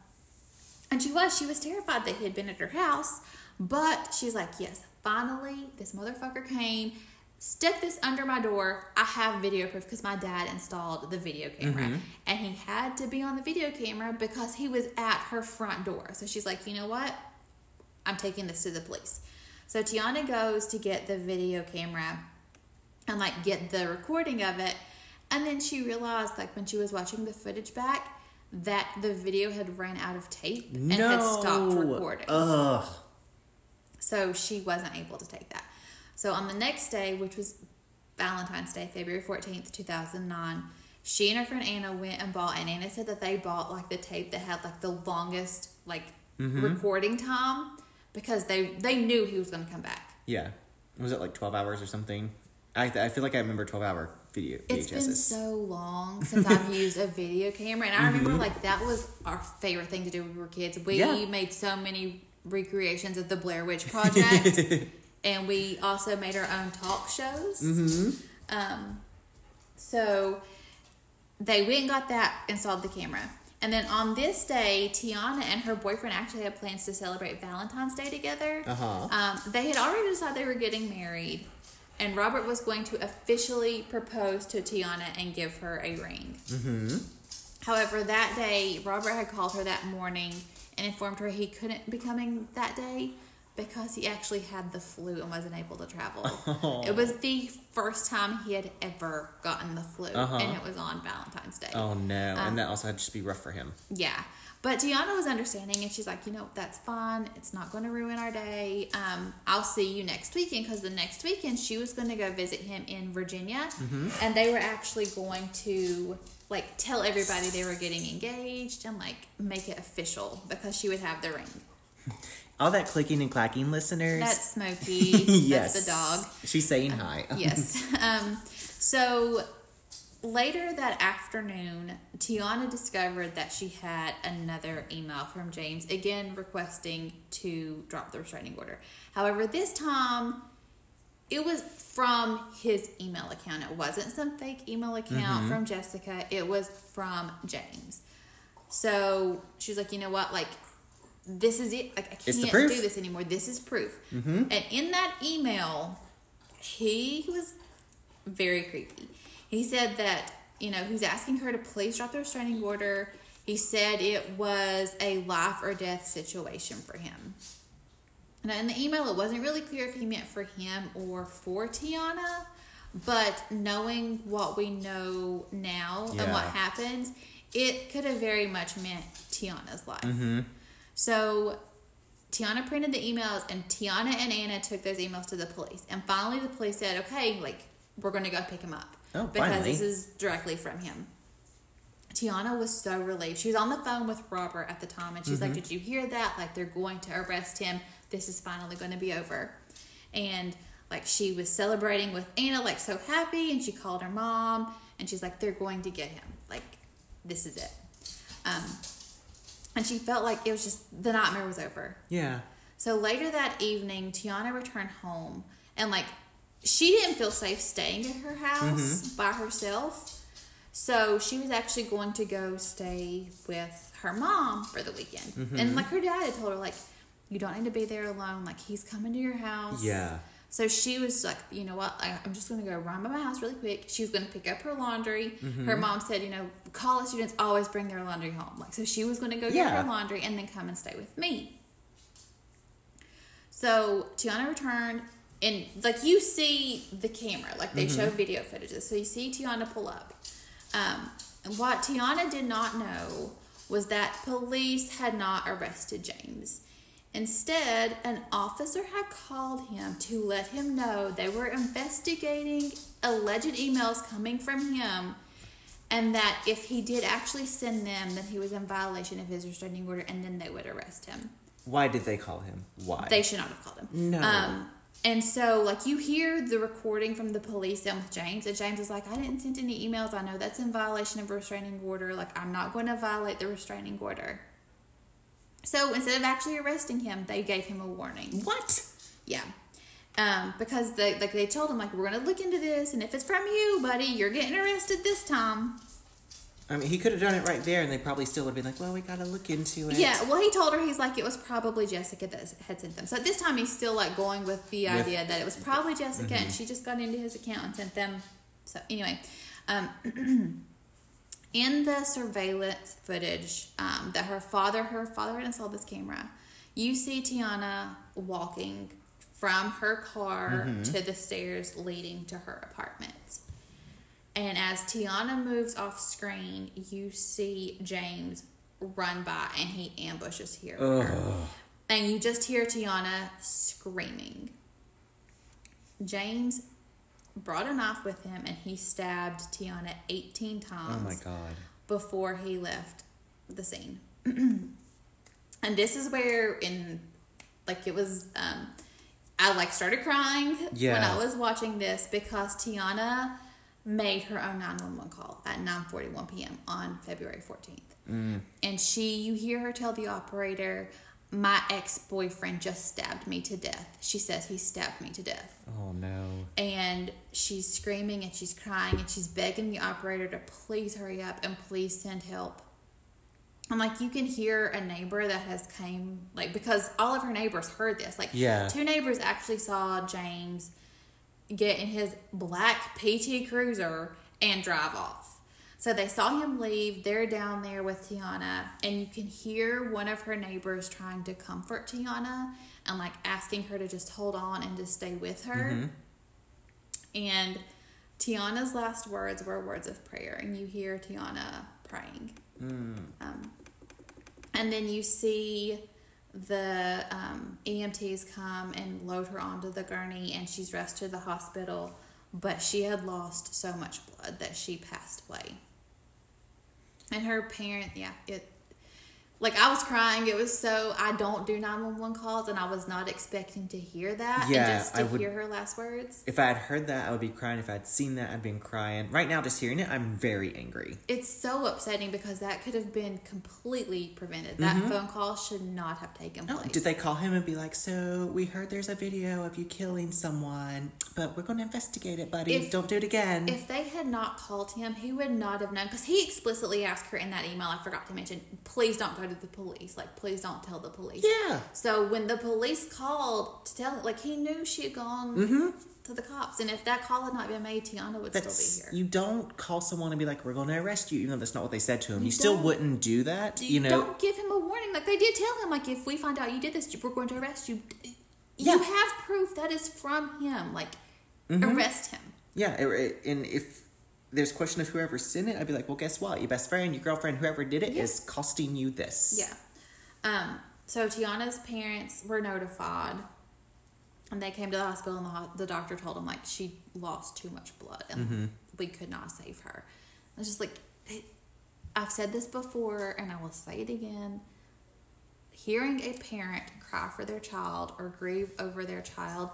and she was. She was terrified that he had been at her house. But she's like, yes, finally, this motherfucker came, stuck this under my door. I have video proof because my dad installed the video camera. Mm-hmm. And he had to be on the video camera because he was at her front door. So she's like, you know what? I'm taking this to the police. So Tiana goes to get the video camera and like get the recording of it. And then she realized, like when she was watching the footage back, that the video had ran out of tape and no. had stopped recording. Ugh. So she wasn't able to take that. So on the next day, which was Valentine's Day, February 14th, 2009, she and her friend Anna went and bought, and Anna said that they bought like the tape that had like the longest like Mm-hmm. recording time because they they knew he was going to come back. Yeah. Was it like 12 hours or something? I, I feel like I remember 12 hour video It's been so long since I've [laughs] used a video camera, and I remember like that was our favorite thing to do when we were kids. We Mm-hmm. Yeah. made so many recreations of the Blair Witch Project, [laughs] and we also made our own talk shows. mm-hmm. Um, so they went and got that, installed the camera. And then on this day, Tiana and her boyfriend actually had plans to celebrate Valentine's Day together. Uh-huh. Um, they had already decided they were getting married, and Robert was going to officially propose to Tiana and give her a ring. Mm-hmm. However, that day, Robert had called her that morning and informed her he couldn't be coming that day because he actually had the flu and wasn't able to travel. Oh. [laughs] It was the first time he had ever gotten the flu, Uh-huh. and it was on Valentine's Day. Oh no, Um, and that also had to just be rough for him. Yeah. But Tiana was understanding and she's like, you know, that's fine. It's not going to ruin our day. Um, I'll see you next weekend because the next weekend she was going to go visit him in Virginia and they were actually going to like tell everybody they were getting engaged and like make it official because she would have the ring. All that clicking and clacking, listeners. That's Smokey. yes, [laughs] That's the dog. She's saying hi. [laughs] yes. Um, so later that afternoon, Tiana discovered that she had another email from James, again requesting to drop the restraining order. However, this time it was from his email account. It wasn't some fake email account from Jessica, it was from James. So she was like, you know what? Like, this is it. Like, I can't do this anymore. This is proof. And in that email, he was very creepy. He said that, you know, he's asking her to please drop the restraining order. He said it was a life or death situation for him. Now, in the email, it wasn't really clear if he meant for him or for Tiana, but knowing what we know now and what Yeah. happened, it could have very much meant Tiana's life. Mm-hmm. So Tiana printed the emails, and Tiana and Anna took those emails to the police. And finally, the police said, "Okay, like we're going to go pick him up Oh, because finally. this is directly from him." Tiana was so relieved. She was on the phone with Robert at the time, and she's Mm-hmm. like, "Did you hear that? Like they're going to arrest him. This is finally going to be over." And like she was celebrating with Anna, like so happy, and she called her mom, and she's like, "They're going to get him. Like this is it." Um, and she felt like it was just the nightmare was over. Yeah. So later that evening, Tiana returned home and like she didn't feel safe staying at her house mm-hmm. by herself. So she was actually going to go stay with her mom for the weekend. Mm-hmm. And like her dad had told her like you don't need to be there alone. Like he's coming to your house. Yeah. So she was like, you know what? I, I'm just going to go run by my house really quick. She was going to pick up her laundry. Mm-hmm. Her mom said, you know, college students always bring their laundry home. Like, so she was going to go get her laundry and then come and stay with me. So Tiana returned, and like you see the camera, like they show video footages. So you see Tiana pull up. Um, and what Tiana did not know was that police had not arrested James. Instead, an officer had called him to let him know they were investigating alleged emails coming from him and that if he did actually send them, then he was in violation of his restraining order and then they would arrest him. Why did they call him? Why? They should not have called him. No. Um, and so, like, you hear the recording from the police and with James, and James is like, I didn't send any emails. I know that's in violation of restraining order. Like, I'm not going to violate the restraining order. So, instead of actually arresting him, they gave him a warning. what? Yeah. Um, because they like they told him like we're gonna look into this and if it's from you, buddy, you're getting arrested this time. I mean, he could have done it right there, and they probably still would have been like, "Well, we gotta look into it." Yeah, well, he told her he's like it was probably Jessica that had sent them. So at this time, he's still like going with the With- idea that it was probably Jessica, and she just got into his account and sent them. So anyway, um, [clears throat] in the surveillance footage um, that her father, her father had installed this camera, you see Tiana walking from her car to the stairs leading to her apartment. And as Tiana moves off screen, you see James run by and he ambushes here. Ugh. And you just hear Tiana screaming. James brought a knife with him and he stabbed Tiana 18 times Oh my god. before he left the scene. [clears throat] and this is where in like it was um I like started crying yeah. when I was watching this because Tiana made her own 911 call at 9:41 p.m. on February 14th. Mm. And she you hear her tell the operator my ex-boyfriend just stabbed me to death. She says he stabbed me to death Oh no. and she's screaming and she's crying and she's begging the operator to please hurry up and please send help. I'm like, you can hear a neighbor that has came like because all of her neighbors heard this. Like, Yeah. two neighbors actually saw James get in his black PT Cruiser and drive off. So they saw him leave. They're down there with Tiana, and you can hear one of her neighbors trying to comfort Tiana. and like asking her to just hold on and to stay with her. Mm-hmm. And Tiana's last words were words of prayer, and you hear Tiana praying. Mm. Um, and then you see the um, EMTs come and load her onto the gurney, and she's rushed to the hospital. But she had lost so much blood that she passed away. And her parent, yeah, it like I was crying. It was so I don't do nine one one calls, and I was not expecting to hear that. Yeah, and just to I would- hear her last words. If I had heard that, I would be crying. If I had seen that, I'd been crying. Right now, just hearing it, I'm very angry. It's so upsetting because that could have been completely prevented. That phone call should not have taken Mm-hmm. Oh, place. did they call him and be like, "So we heard there's a video of you killing someone, but we're going to investigate it, buddy. If- Don't do it again." If they had not called him, he would not have known because he explicitly asked her in that email. I forgot to mention, please don't go to the police. Like, please don't tell the police. yeah, So when the police called to tell, like, he knew she had gone Mm-hmm. to the cops, and if that call had not been made, Tiana would that's still be here. you don't call someone and be like, "We're going to arrest you," even though that's not what they said to him. You, still wouldn't do that, you, you know. don't give him a warning. Like they did tell him, like if we find out you did this, we're going to arrest you. Yeah. You have proof that is from him. Like Mm-hmm. arrest him. Yeah, and if there's question of whoever sent it, I'd be like, "Well, guess what? Your best friend, your girlfriend, whoever did it, is Yeah. costing you this." Yeah. Um. So Tiana's parents were notified, and they came to the hospital, and the, ho- the doctor told them like she lost too much blood, and Mm-hmm. we could not save her. It's just like, it, I've said this before, and I will say it again. Hearing a parent cry for their child or grieve over their child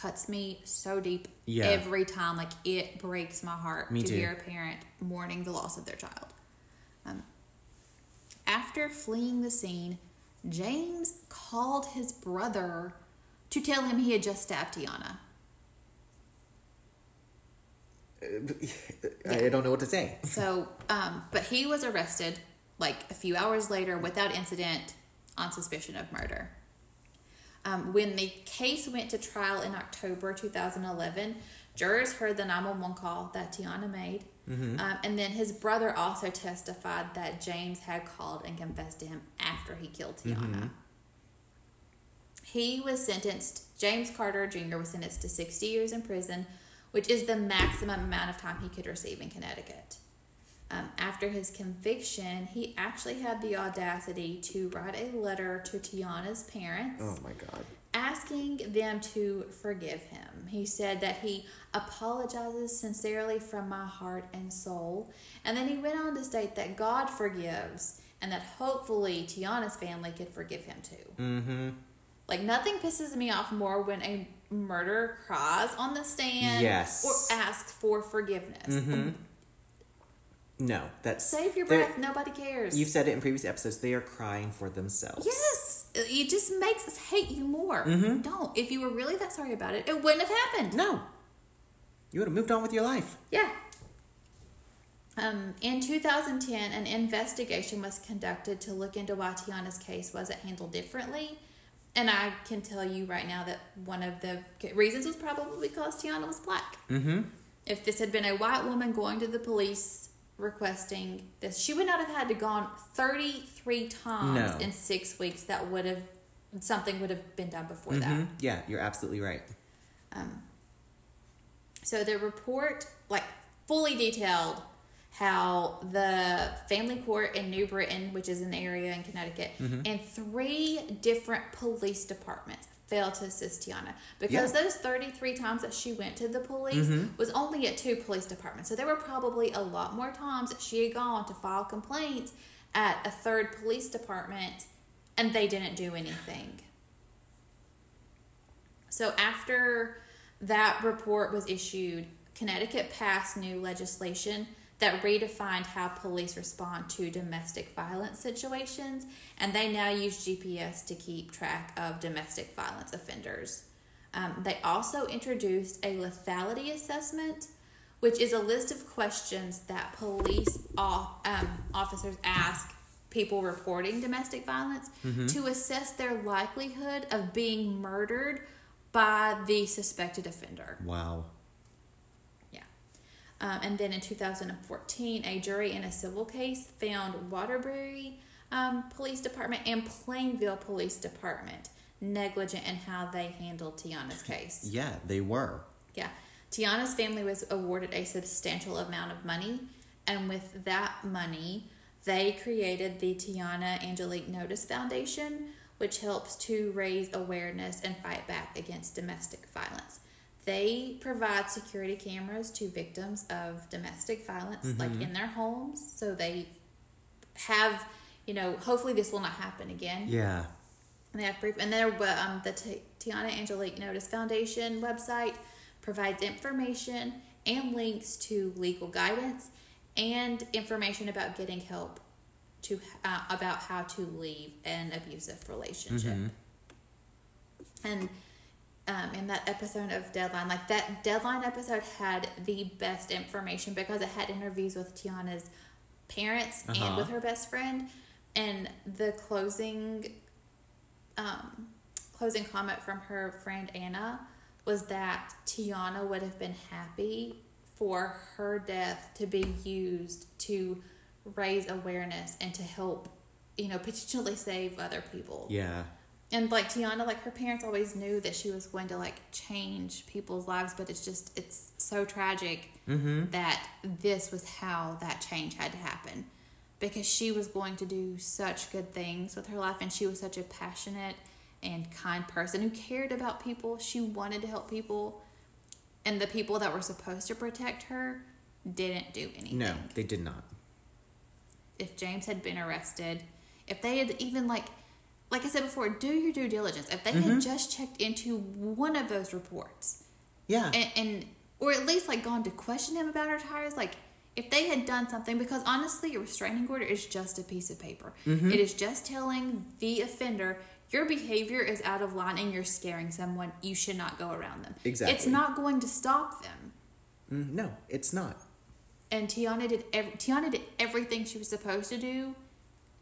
cuts me so deep Yeah. every time. Like it breaks my heart Me to too. hear a parent mourning the loss of their child. Um, after fleeing the scene, James called his brother to tell him he had just stabbed Tiana. [laughs] I don't know what to say. [laughs] So, um, but he was arrested like a few hours later without incident on suspicion of murder. Um, when the case went to trial in October 2011, jurors heard the 911 call that Tiana made. Um, and then his brother also testified that James had called and confessed to him after he killed Tiana. He was sentenced, James Carter Jr. was sentenced to 60 years in prison, which is the maximum amount of time he could receive in Connecticut. Um, after his conviction, he actually had the audacity to write a letter to Tiana's parents Oh my god. asking them to forgive him. He said that he apologizes sincerely from my heart and soul. And then he went on to state that God forgives and that hopefully Tiana's family could forgive him too. Mm-hmm. Like nothing pisses me off more when a murderer cries on the stand Yes. or asks for forgiveness. Mm-hmm. No, that's Save your breath, nobody cares. You've said it in previous episodes. They are crying for themselves. yes, it just makes us hate you more. Mm-hmm. Don't. If you were really that sorry about it, it wouldn't have happened. No. You would have moved on with your life. Yeah. Um, in 2010, an investigation was conducted to look into why Tiana's case wasn't handled differently. And I can tell you right now that one of the reasons was probably because Tiana was black. Mm-hmm. If this had been a white woman going to the police requesting this, she would not have had to gone 33 times No. in six weeks. That would have, something would have been done before that. Mm-hmm. Yeah, you're absolutely right. Um, so the report, like, fully detailed how the family court in New Britain, which is an area in Connecticut, and three different police departments failed to assist Tiana because Yeah. those 33 times that she went to the police mm-hmm. was only at two police departments. So there were probably a lot more times that she had gone to file complaints at a third police department and they didn't do anything. So after that report was issued, Connecticut passed new legislation that redefined how police respond to domestic violence situations, and they now use GPS to keep track of domestic violence offenders. Um, they also introduced a lethality assessment, which is a list of questions that police off, um, officers ask people reporting domestic violence to assess their likelihood of being murdered by the suspected offender. Wow. Um, and then in 2014, a jury in a civil case found Waterbury um, Police Department and Plainville Police Department negligent in how they handled Tiana's case. Yeah, they were. Yeah. Tiana's family was awarded a substantial amount of money, and with that money, they created the Tiana Angelique Notice Foundation, which helps to raise awareness and fight back against domestic violence. They provide security cameras to victims of domestic violence, like in their homes, so they have, you know, hopefully this will not happen again. Yeah. And they have proof. And there, um, the T- Tiana Angelique Notice Foundation website provides information and links to legal guidance and information about getting help to uh, about how to leave an abusive relationship. And um, in that episode of Deadline, like that Deadline episode had the best information because it had interviews with Tiana's parents and Uh-huh. with her best friend. And the closing um, closing comment from her friend Anna was that Tiana would have been happy for her death to be used to raise awareness and to help, you know, potentially save other people. Yeah. And like Tiana, like her parents always knew that she was going to like change people's lives, but it's just it's so tragic Mm-hmm. that this was how that change had to happen because she was going to do such good things with her life and she was such a passionate and kind person who cared about people she wanted to help people and the people that were supposed to protect her didn't do anything No, they did not. if james had been arrested if they had even like like i said before do your due diligence if they Mm-hmm. had just checked into one of those reports Yeah. and, and or at least like gone to question him about her tires like if they had done something because honestly a restraining order is just a piece of paper Mm-hmm. It is just telling the offender your behavior is out of line and you're scaring someone you should not go around them Exactly, it's not going to stop them Mm, no, it's not. and tiana did ev- tiana did everything she was supposed to do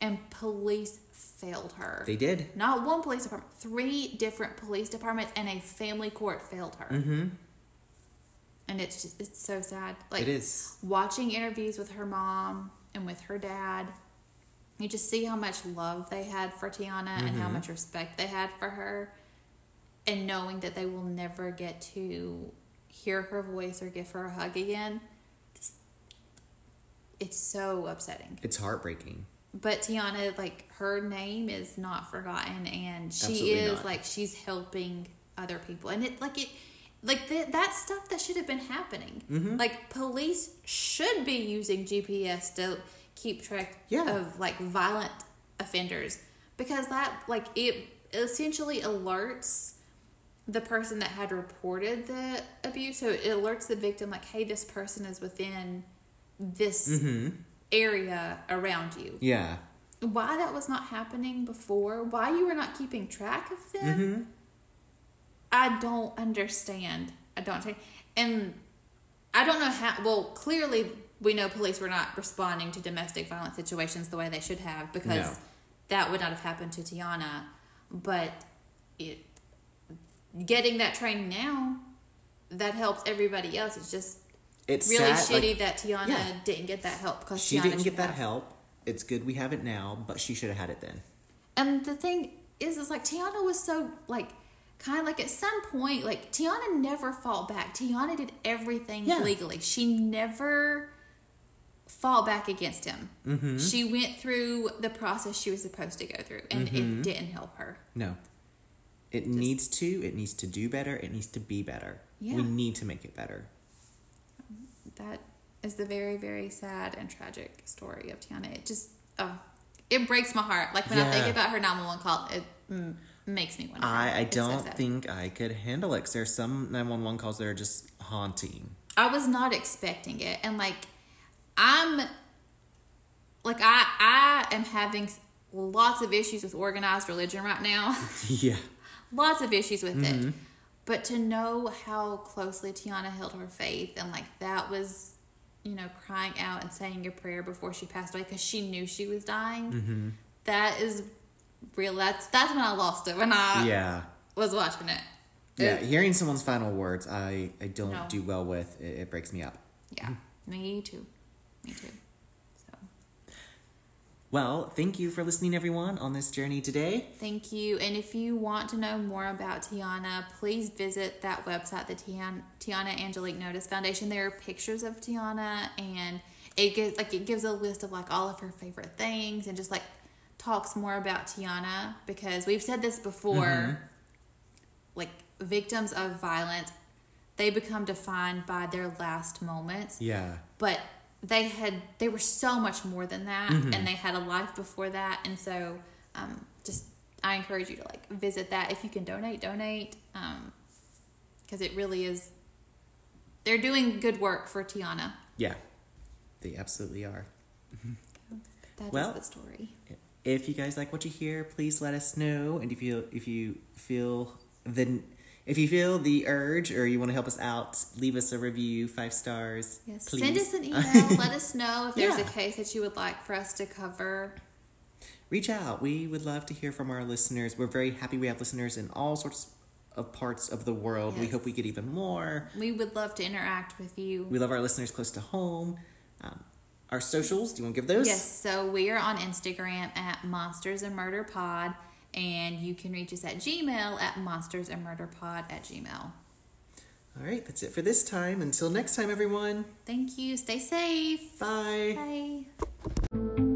and police failed her They did. not one police department three different police departments and a family court failed her Mm-hmm. and it's just it's so sad like It is. watching interviews with her mom and with her dad you just see how much love they had for tiana and Mm-hmm. how much respect they had for her and knowing that they will never get to hear her voice or give her a hug again just, it's so upsetting It's heartbreaking. But tiana like her name is not forgotten and she Absolutely is not. like she's helping other people and it like it like the, that stuff that should have been happening Mm-hmm. like police should be using gps to keep track Yeah. of like violent offenders because that like it essentially alerts the person that had reported the abuse so it alerts the victim like hey this person is within this Mm-hmm. Area around you Yeah. why that was not happening before, why you were not keeping track of them, Mm-hmm. I don't understand. I don't. And I don't know how, well, clearly we know police were not responding to domestic violence situations the way they should have because No. that would not have happened to Tiana. But it, getting that training now, that helps everybody else. It's just It's really sad, shitty like, that Tiana Yeah. didn't get that help because she Tiana didn't get that have. help. It's good we have it now, but she should have had it then. And the thing is, is like Tiana was so like kind of like at some point, like Tiana never fought back. Tiana did everything Yeah. legally. She never fought back against him. Mm-hmm. She went through the process she was supposed to go through, and Mm-hmm. it didn't help her. No. It needs to. It needs to do better. It needs to be better. Yeah. We need to make it better. That is the very, very sad and tragic story of Tiana. It just, oh, it breaks my heart. Like when I think about her 911 call, it mm, makes me want to. I, I don't think I could handle it 'cause there's some 911 calls that are just haunting. I was not expecting it, and like I'm, like I I am having lots of issues with organized religion right now. [laughs] yeah. lots of issues with Mm-hmm. it, but to know how closely Tiana held her faith and like that was, you know, crying out and saying a prayer before she passed away because she knew she was dying. Mm-hmm. That is real. That's that's when I lost it when I Yeah. was watching it. Yeah. It- Hearing someone's final words, I, I don't No. do well with. It, it breaks me up. yeah, me too, me too. Well, thank you for listening, everyone, on this journey today. Thank you. And if you want to know more about Tiana, please visit that website, the Tiana, Tiana Angelique Notice Foundation. There are pictures of Tiana, and it gives like it gives a list of like all of her favorite things, and just like talks more about Tiana because we've said this before. Mm-hmm. Like victims of violence, they become defined by their last moments Yeah. but they had they were so much more than that mm-hmm. and they had a life before that and so um, just i encourage you to like visit that if you can donate donate um, because it really is they're doing good work for tiana Yeah. They absolutely are. Mm-hmm. That is Well- the story If you guys like what you hear, please let us know. And if you if you feel the if you feel the urge or you want to help us out, leave us a review, five stars. yes please. send us an [laughs] email let us know if there's Yeah. a case that you would like for us to cover Reach out. We would love to hear from our listeners. We're very happy we have listeners in all sorts of parts of the world. We hope we get even more. we would love to interact with you We love our listeners close to home. Um, our socials, do you want to give those? Yes, so we are on Instagram at Monsters and Murder Pod, and you can reach us at Gmail at Monsters and Murder Pod at Gmail. All right, that's it for this time. Until next time, everyone. Thank you. Stay safe. Bye. Bye.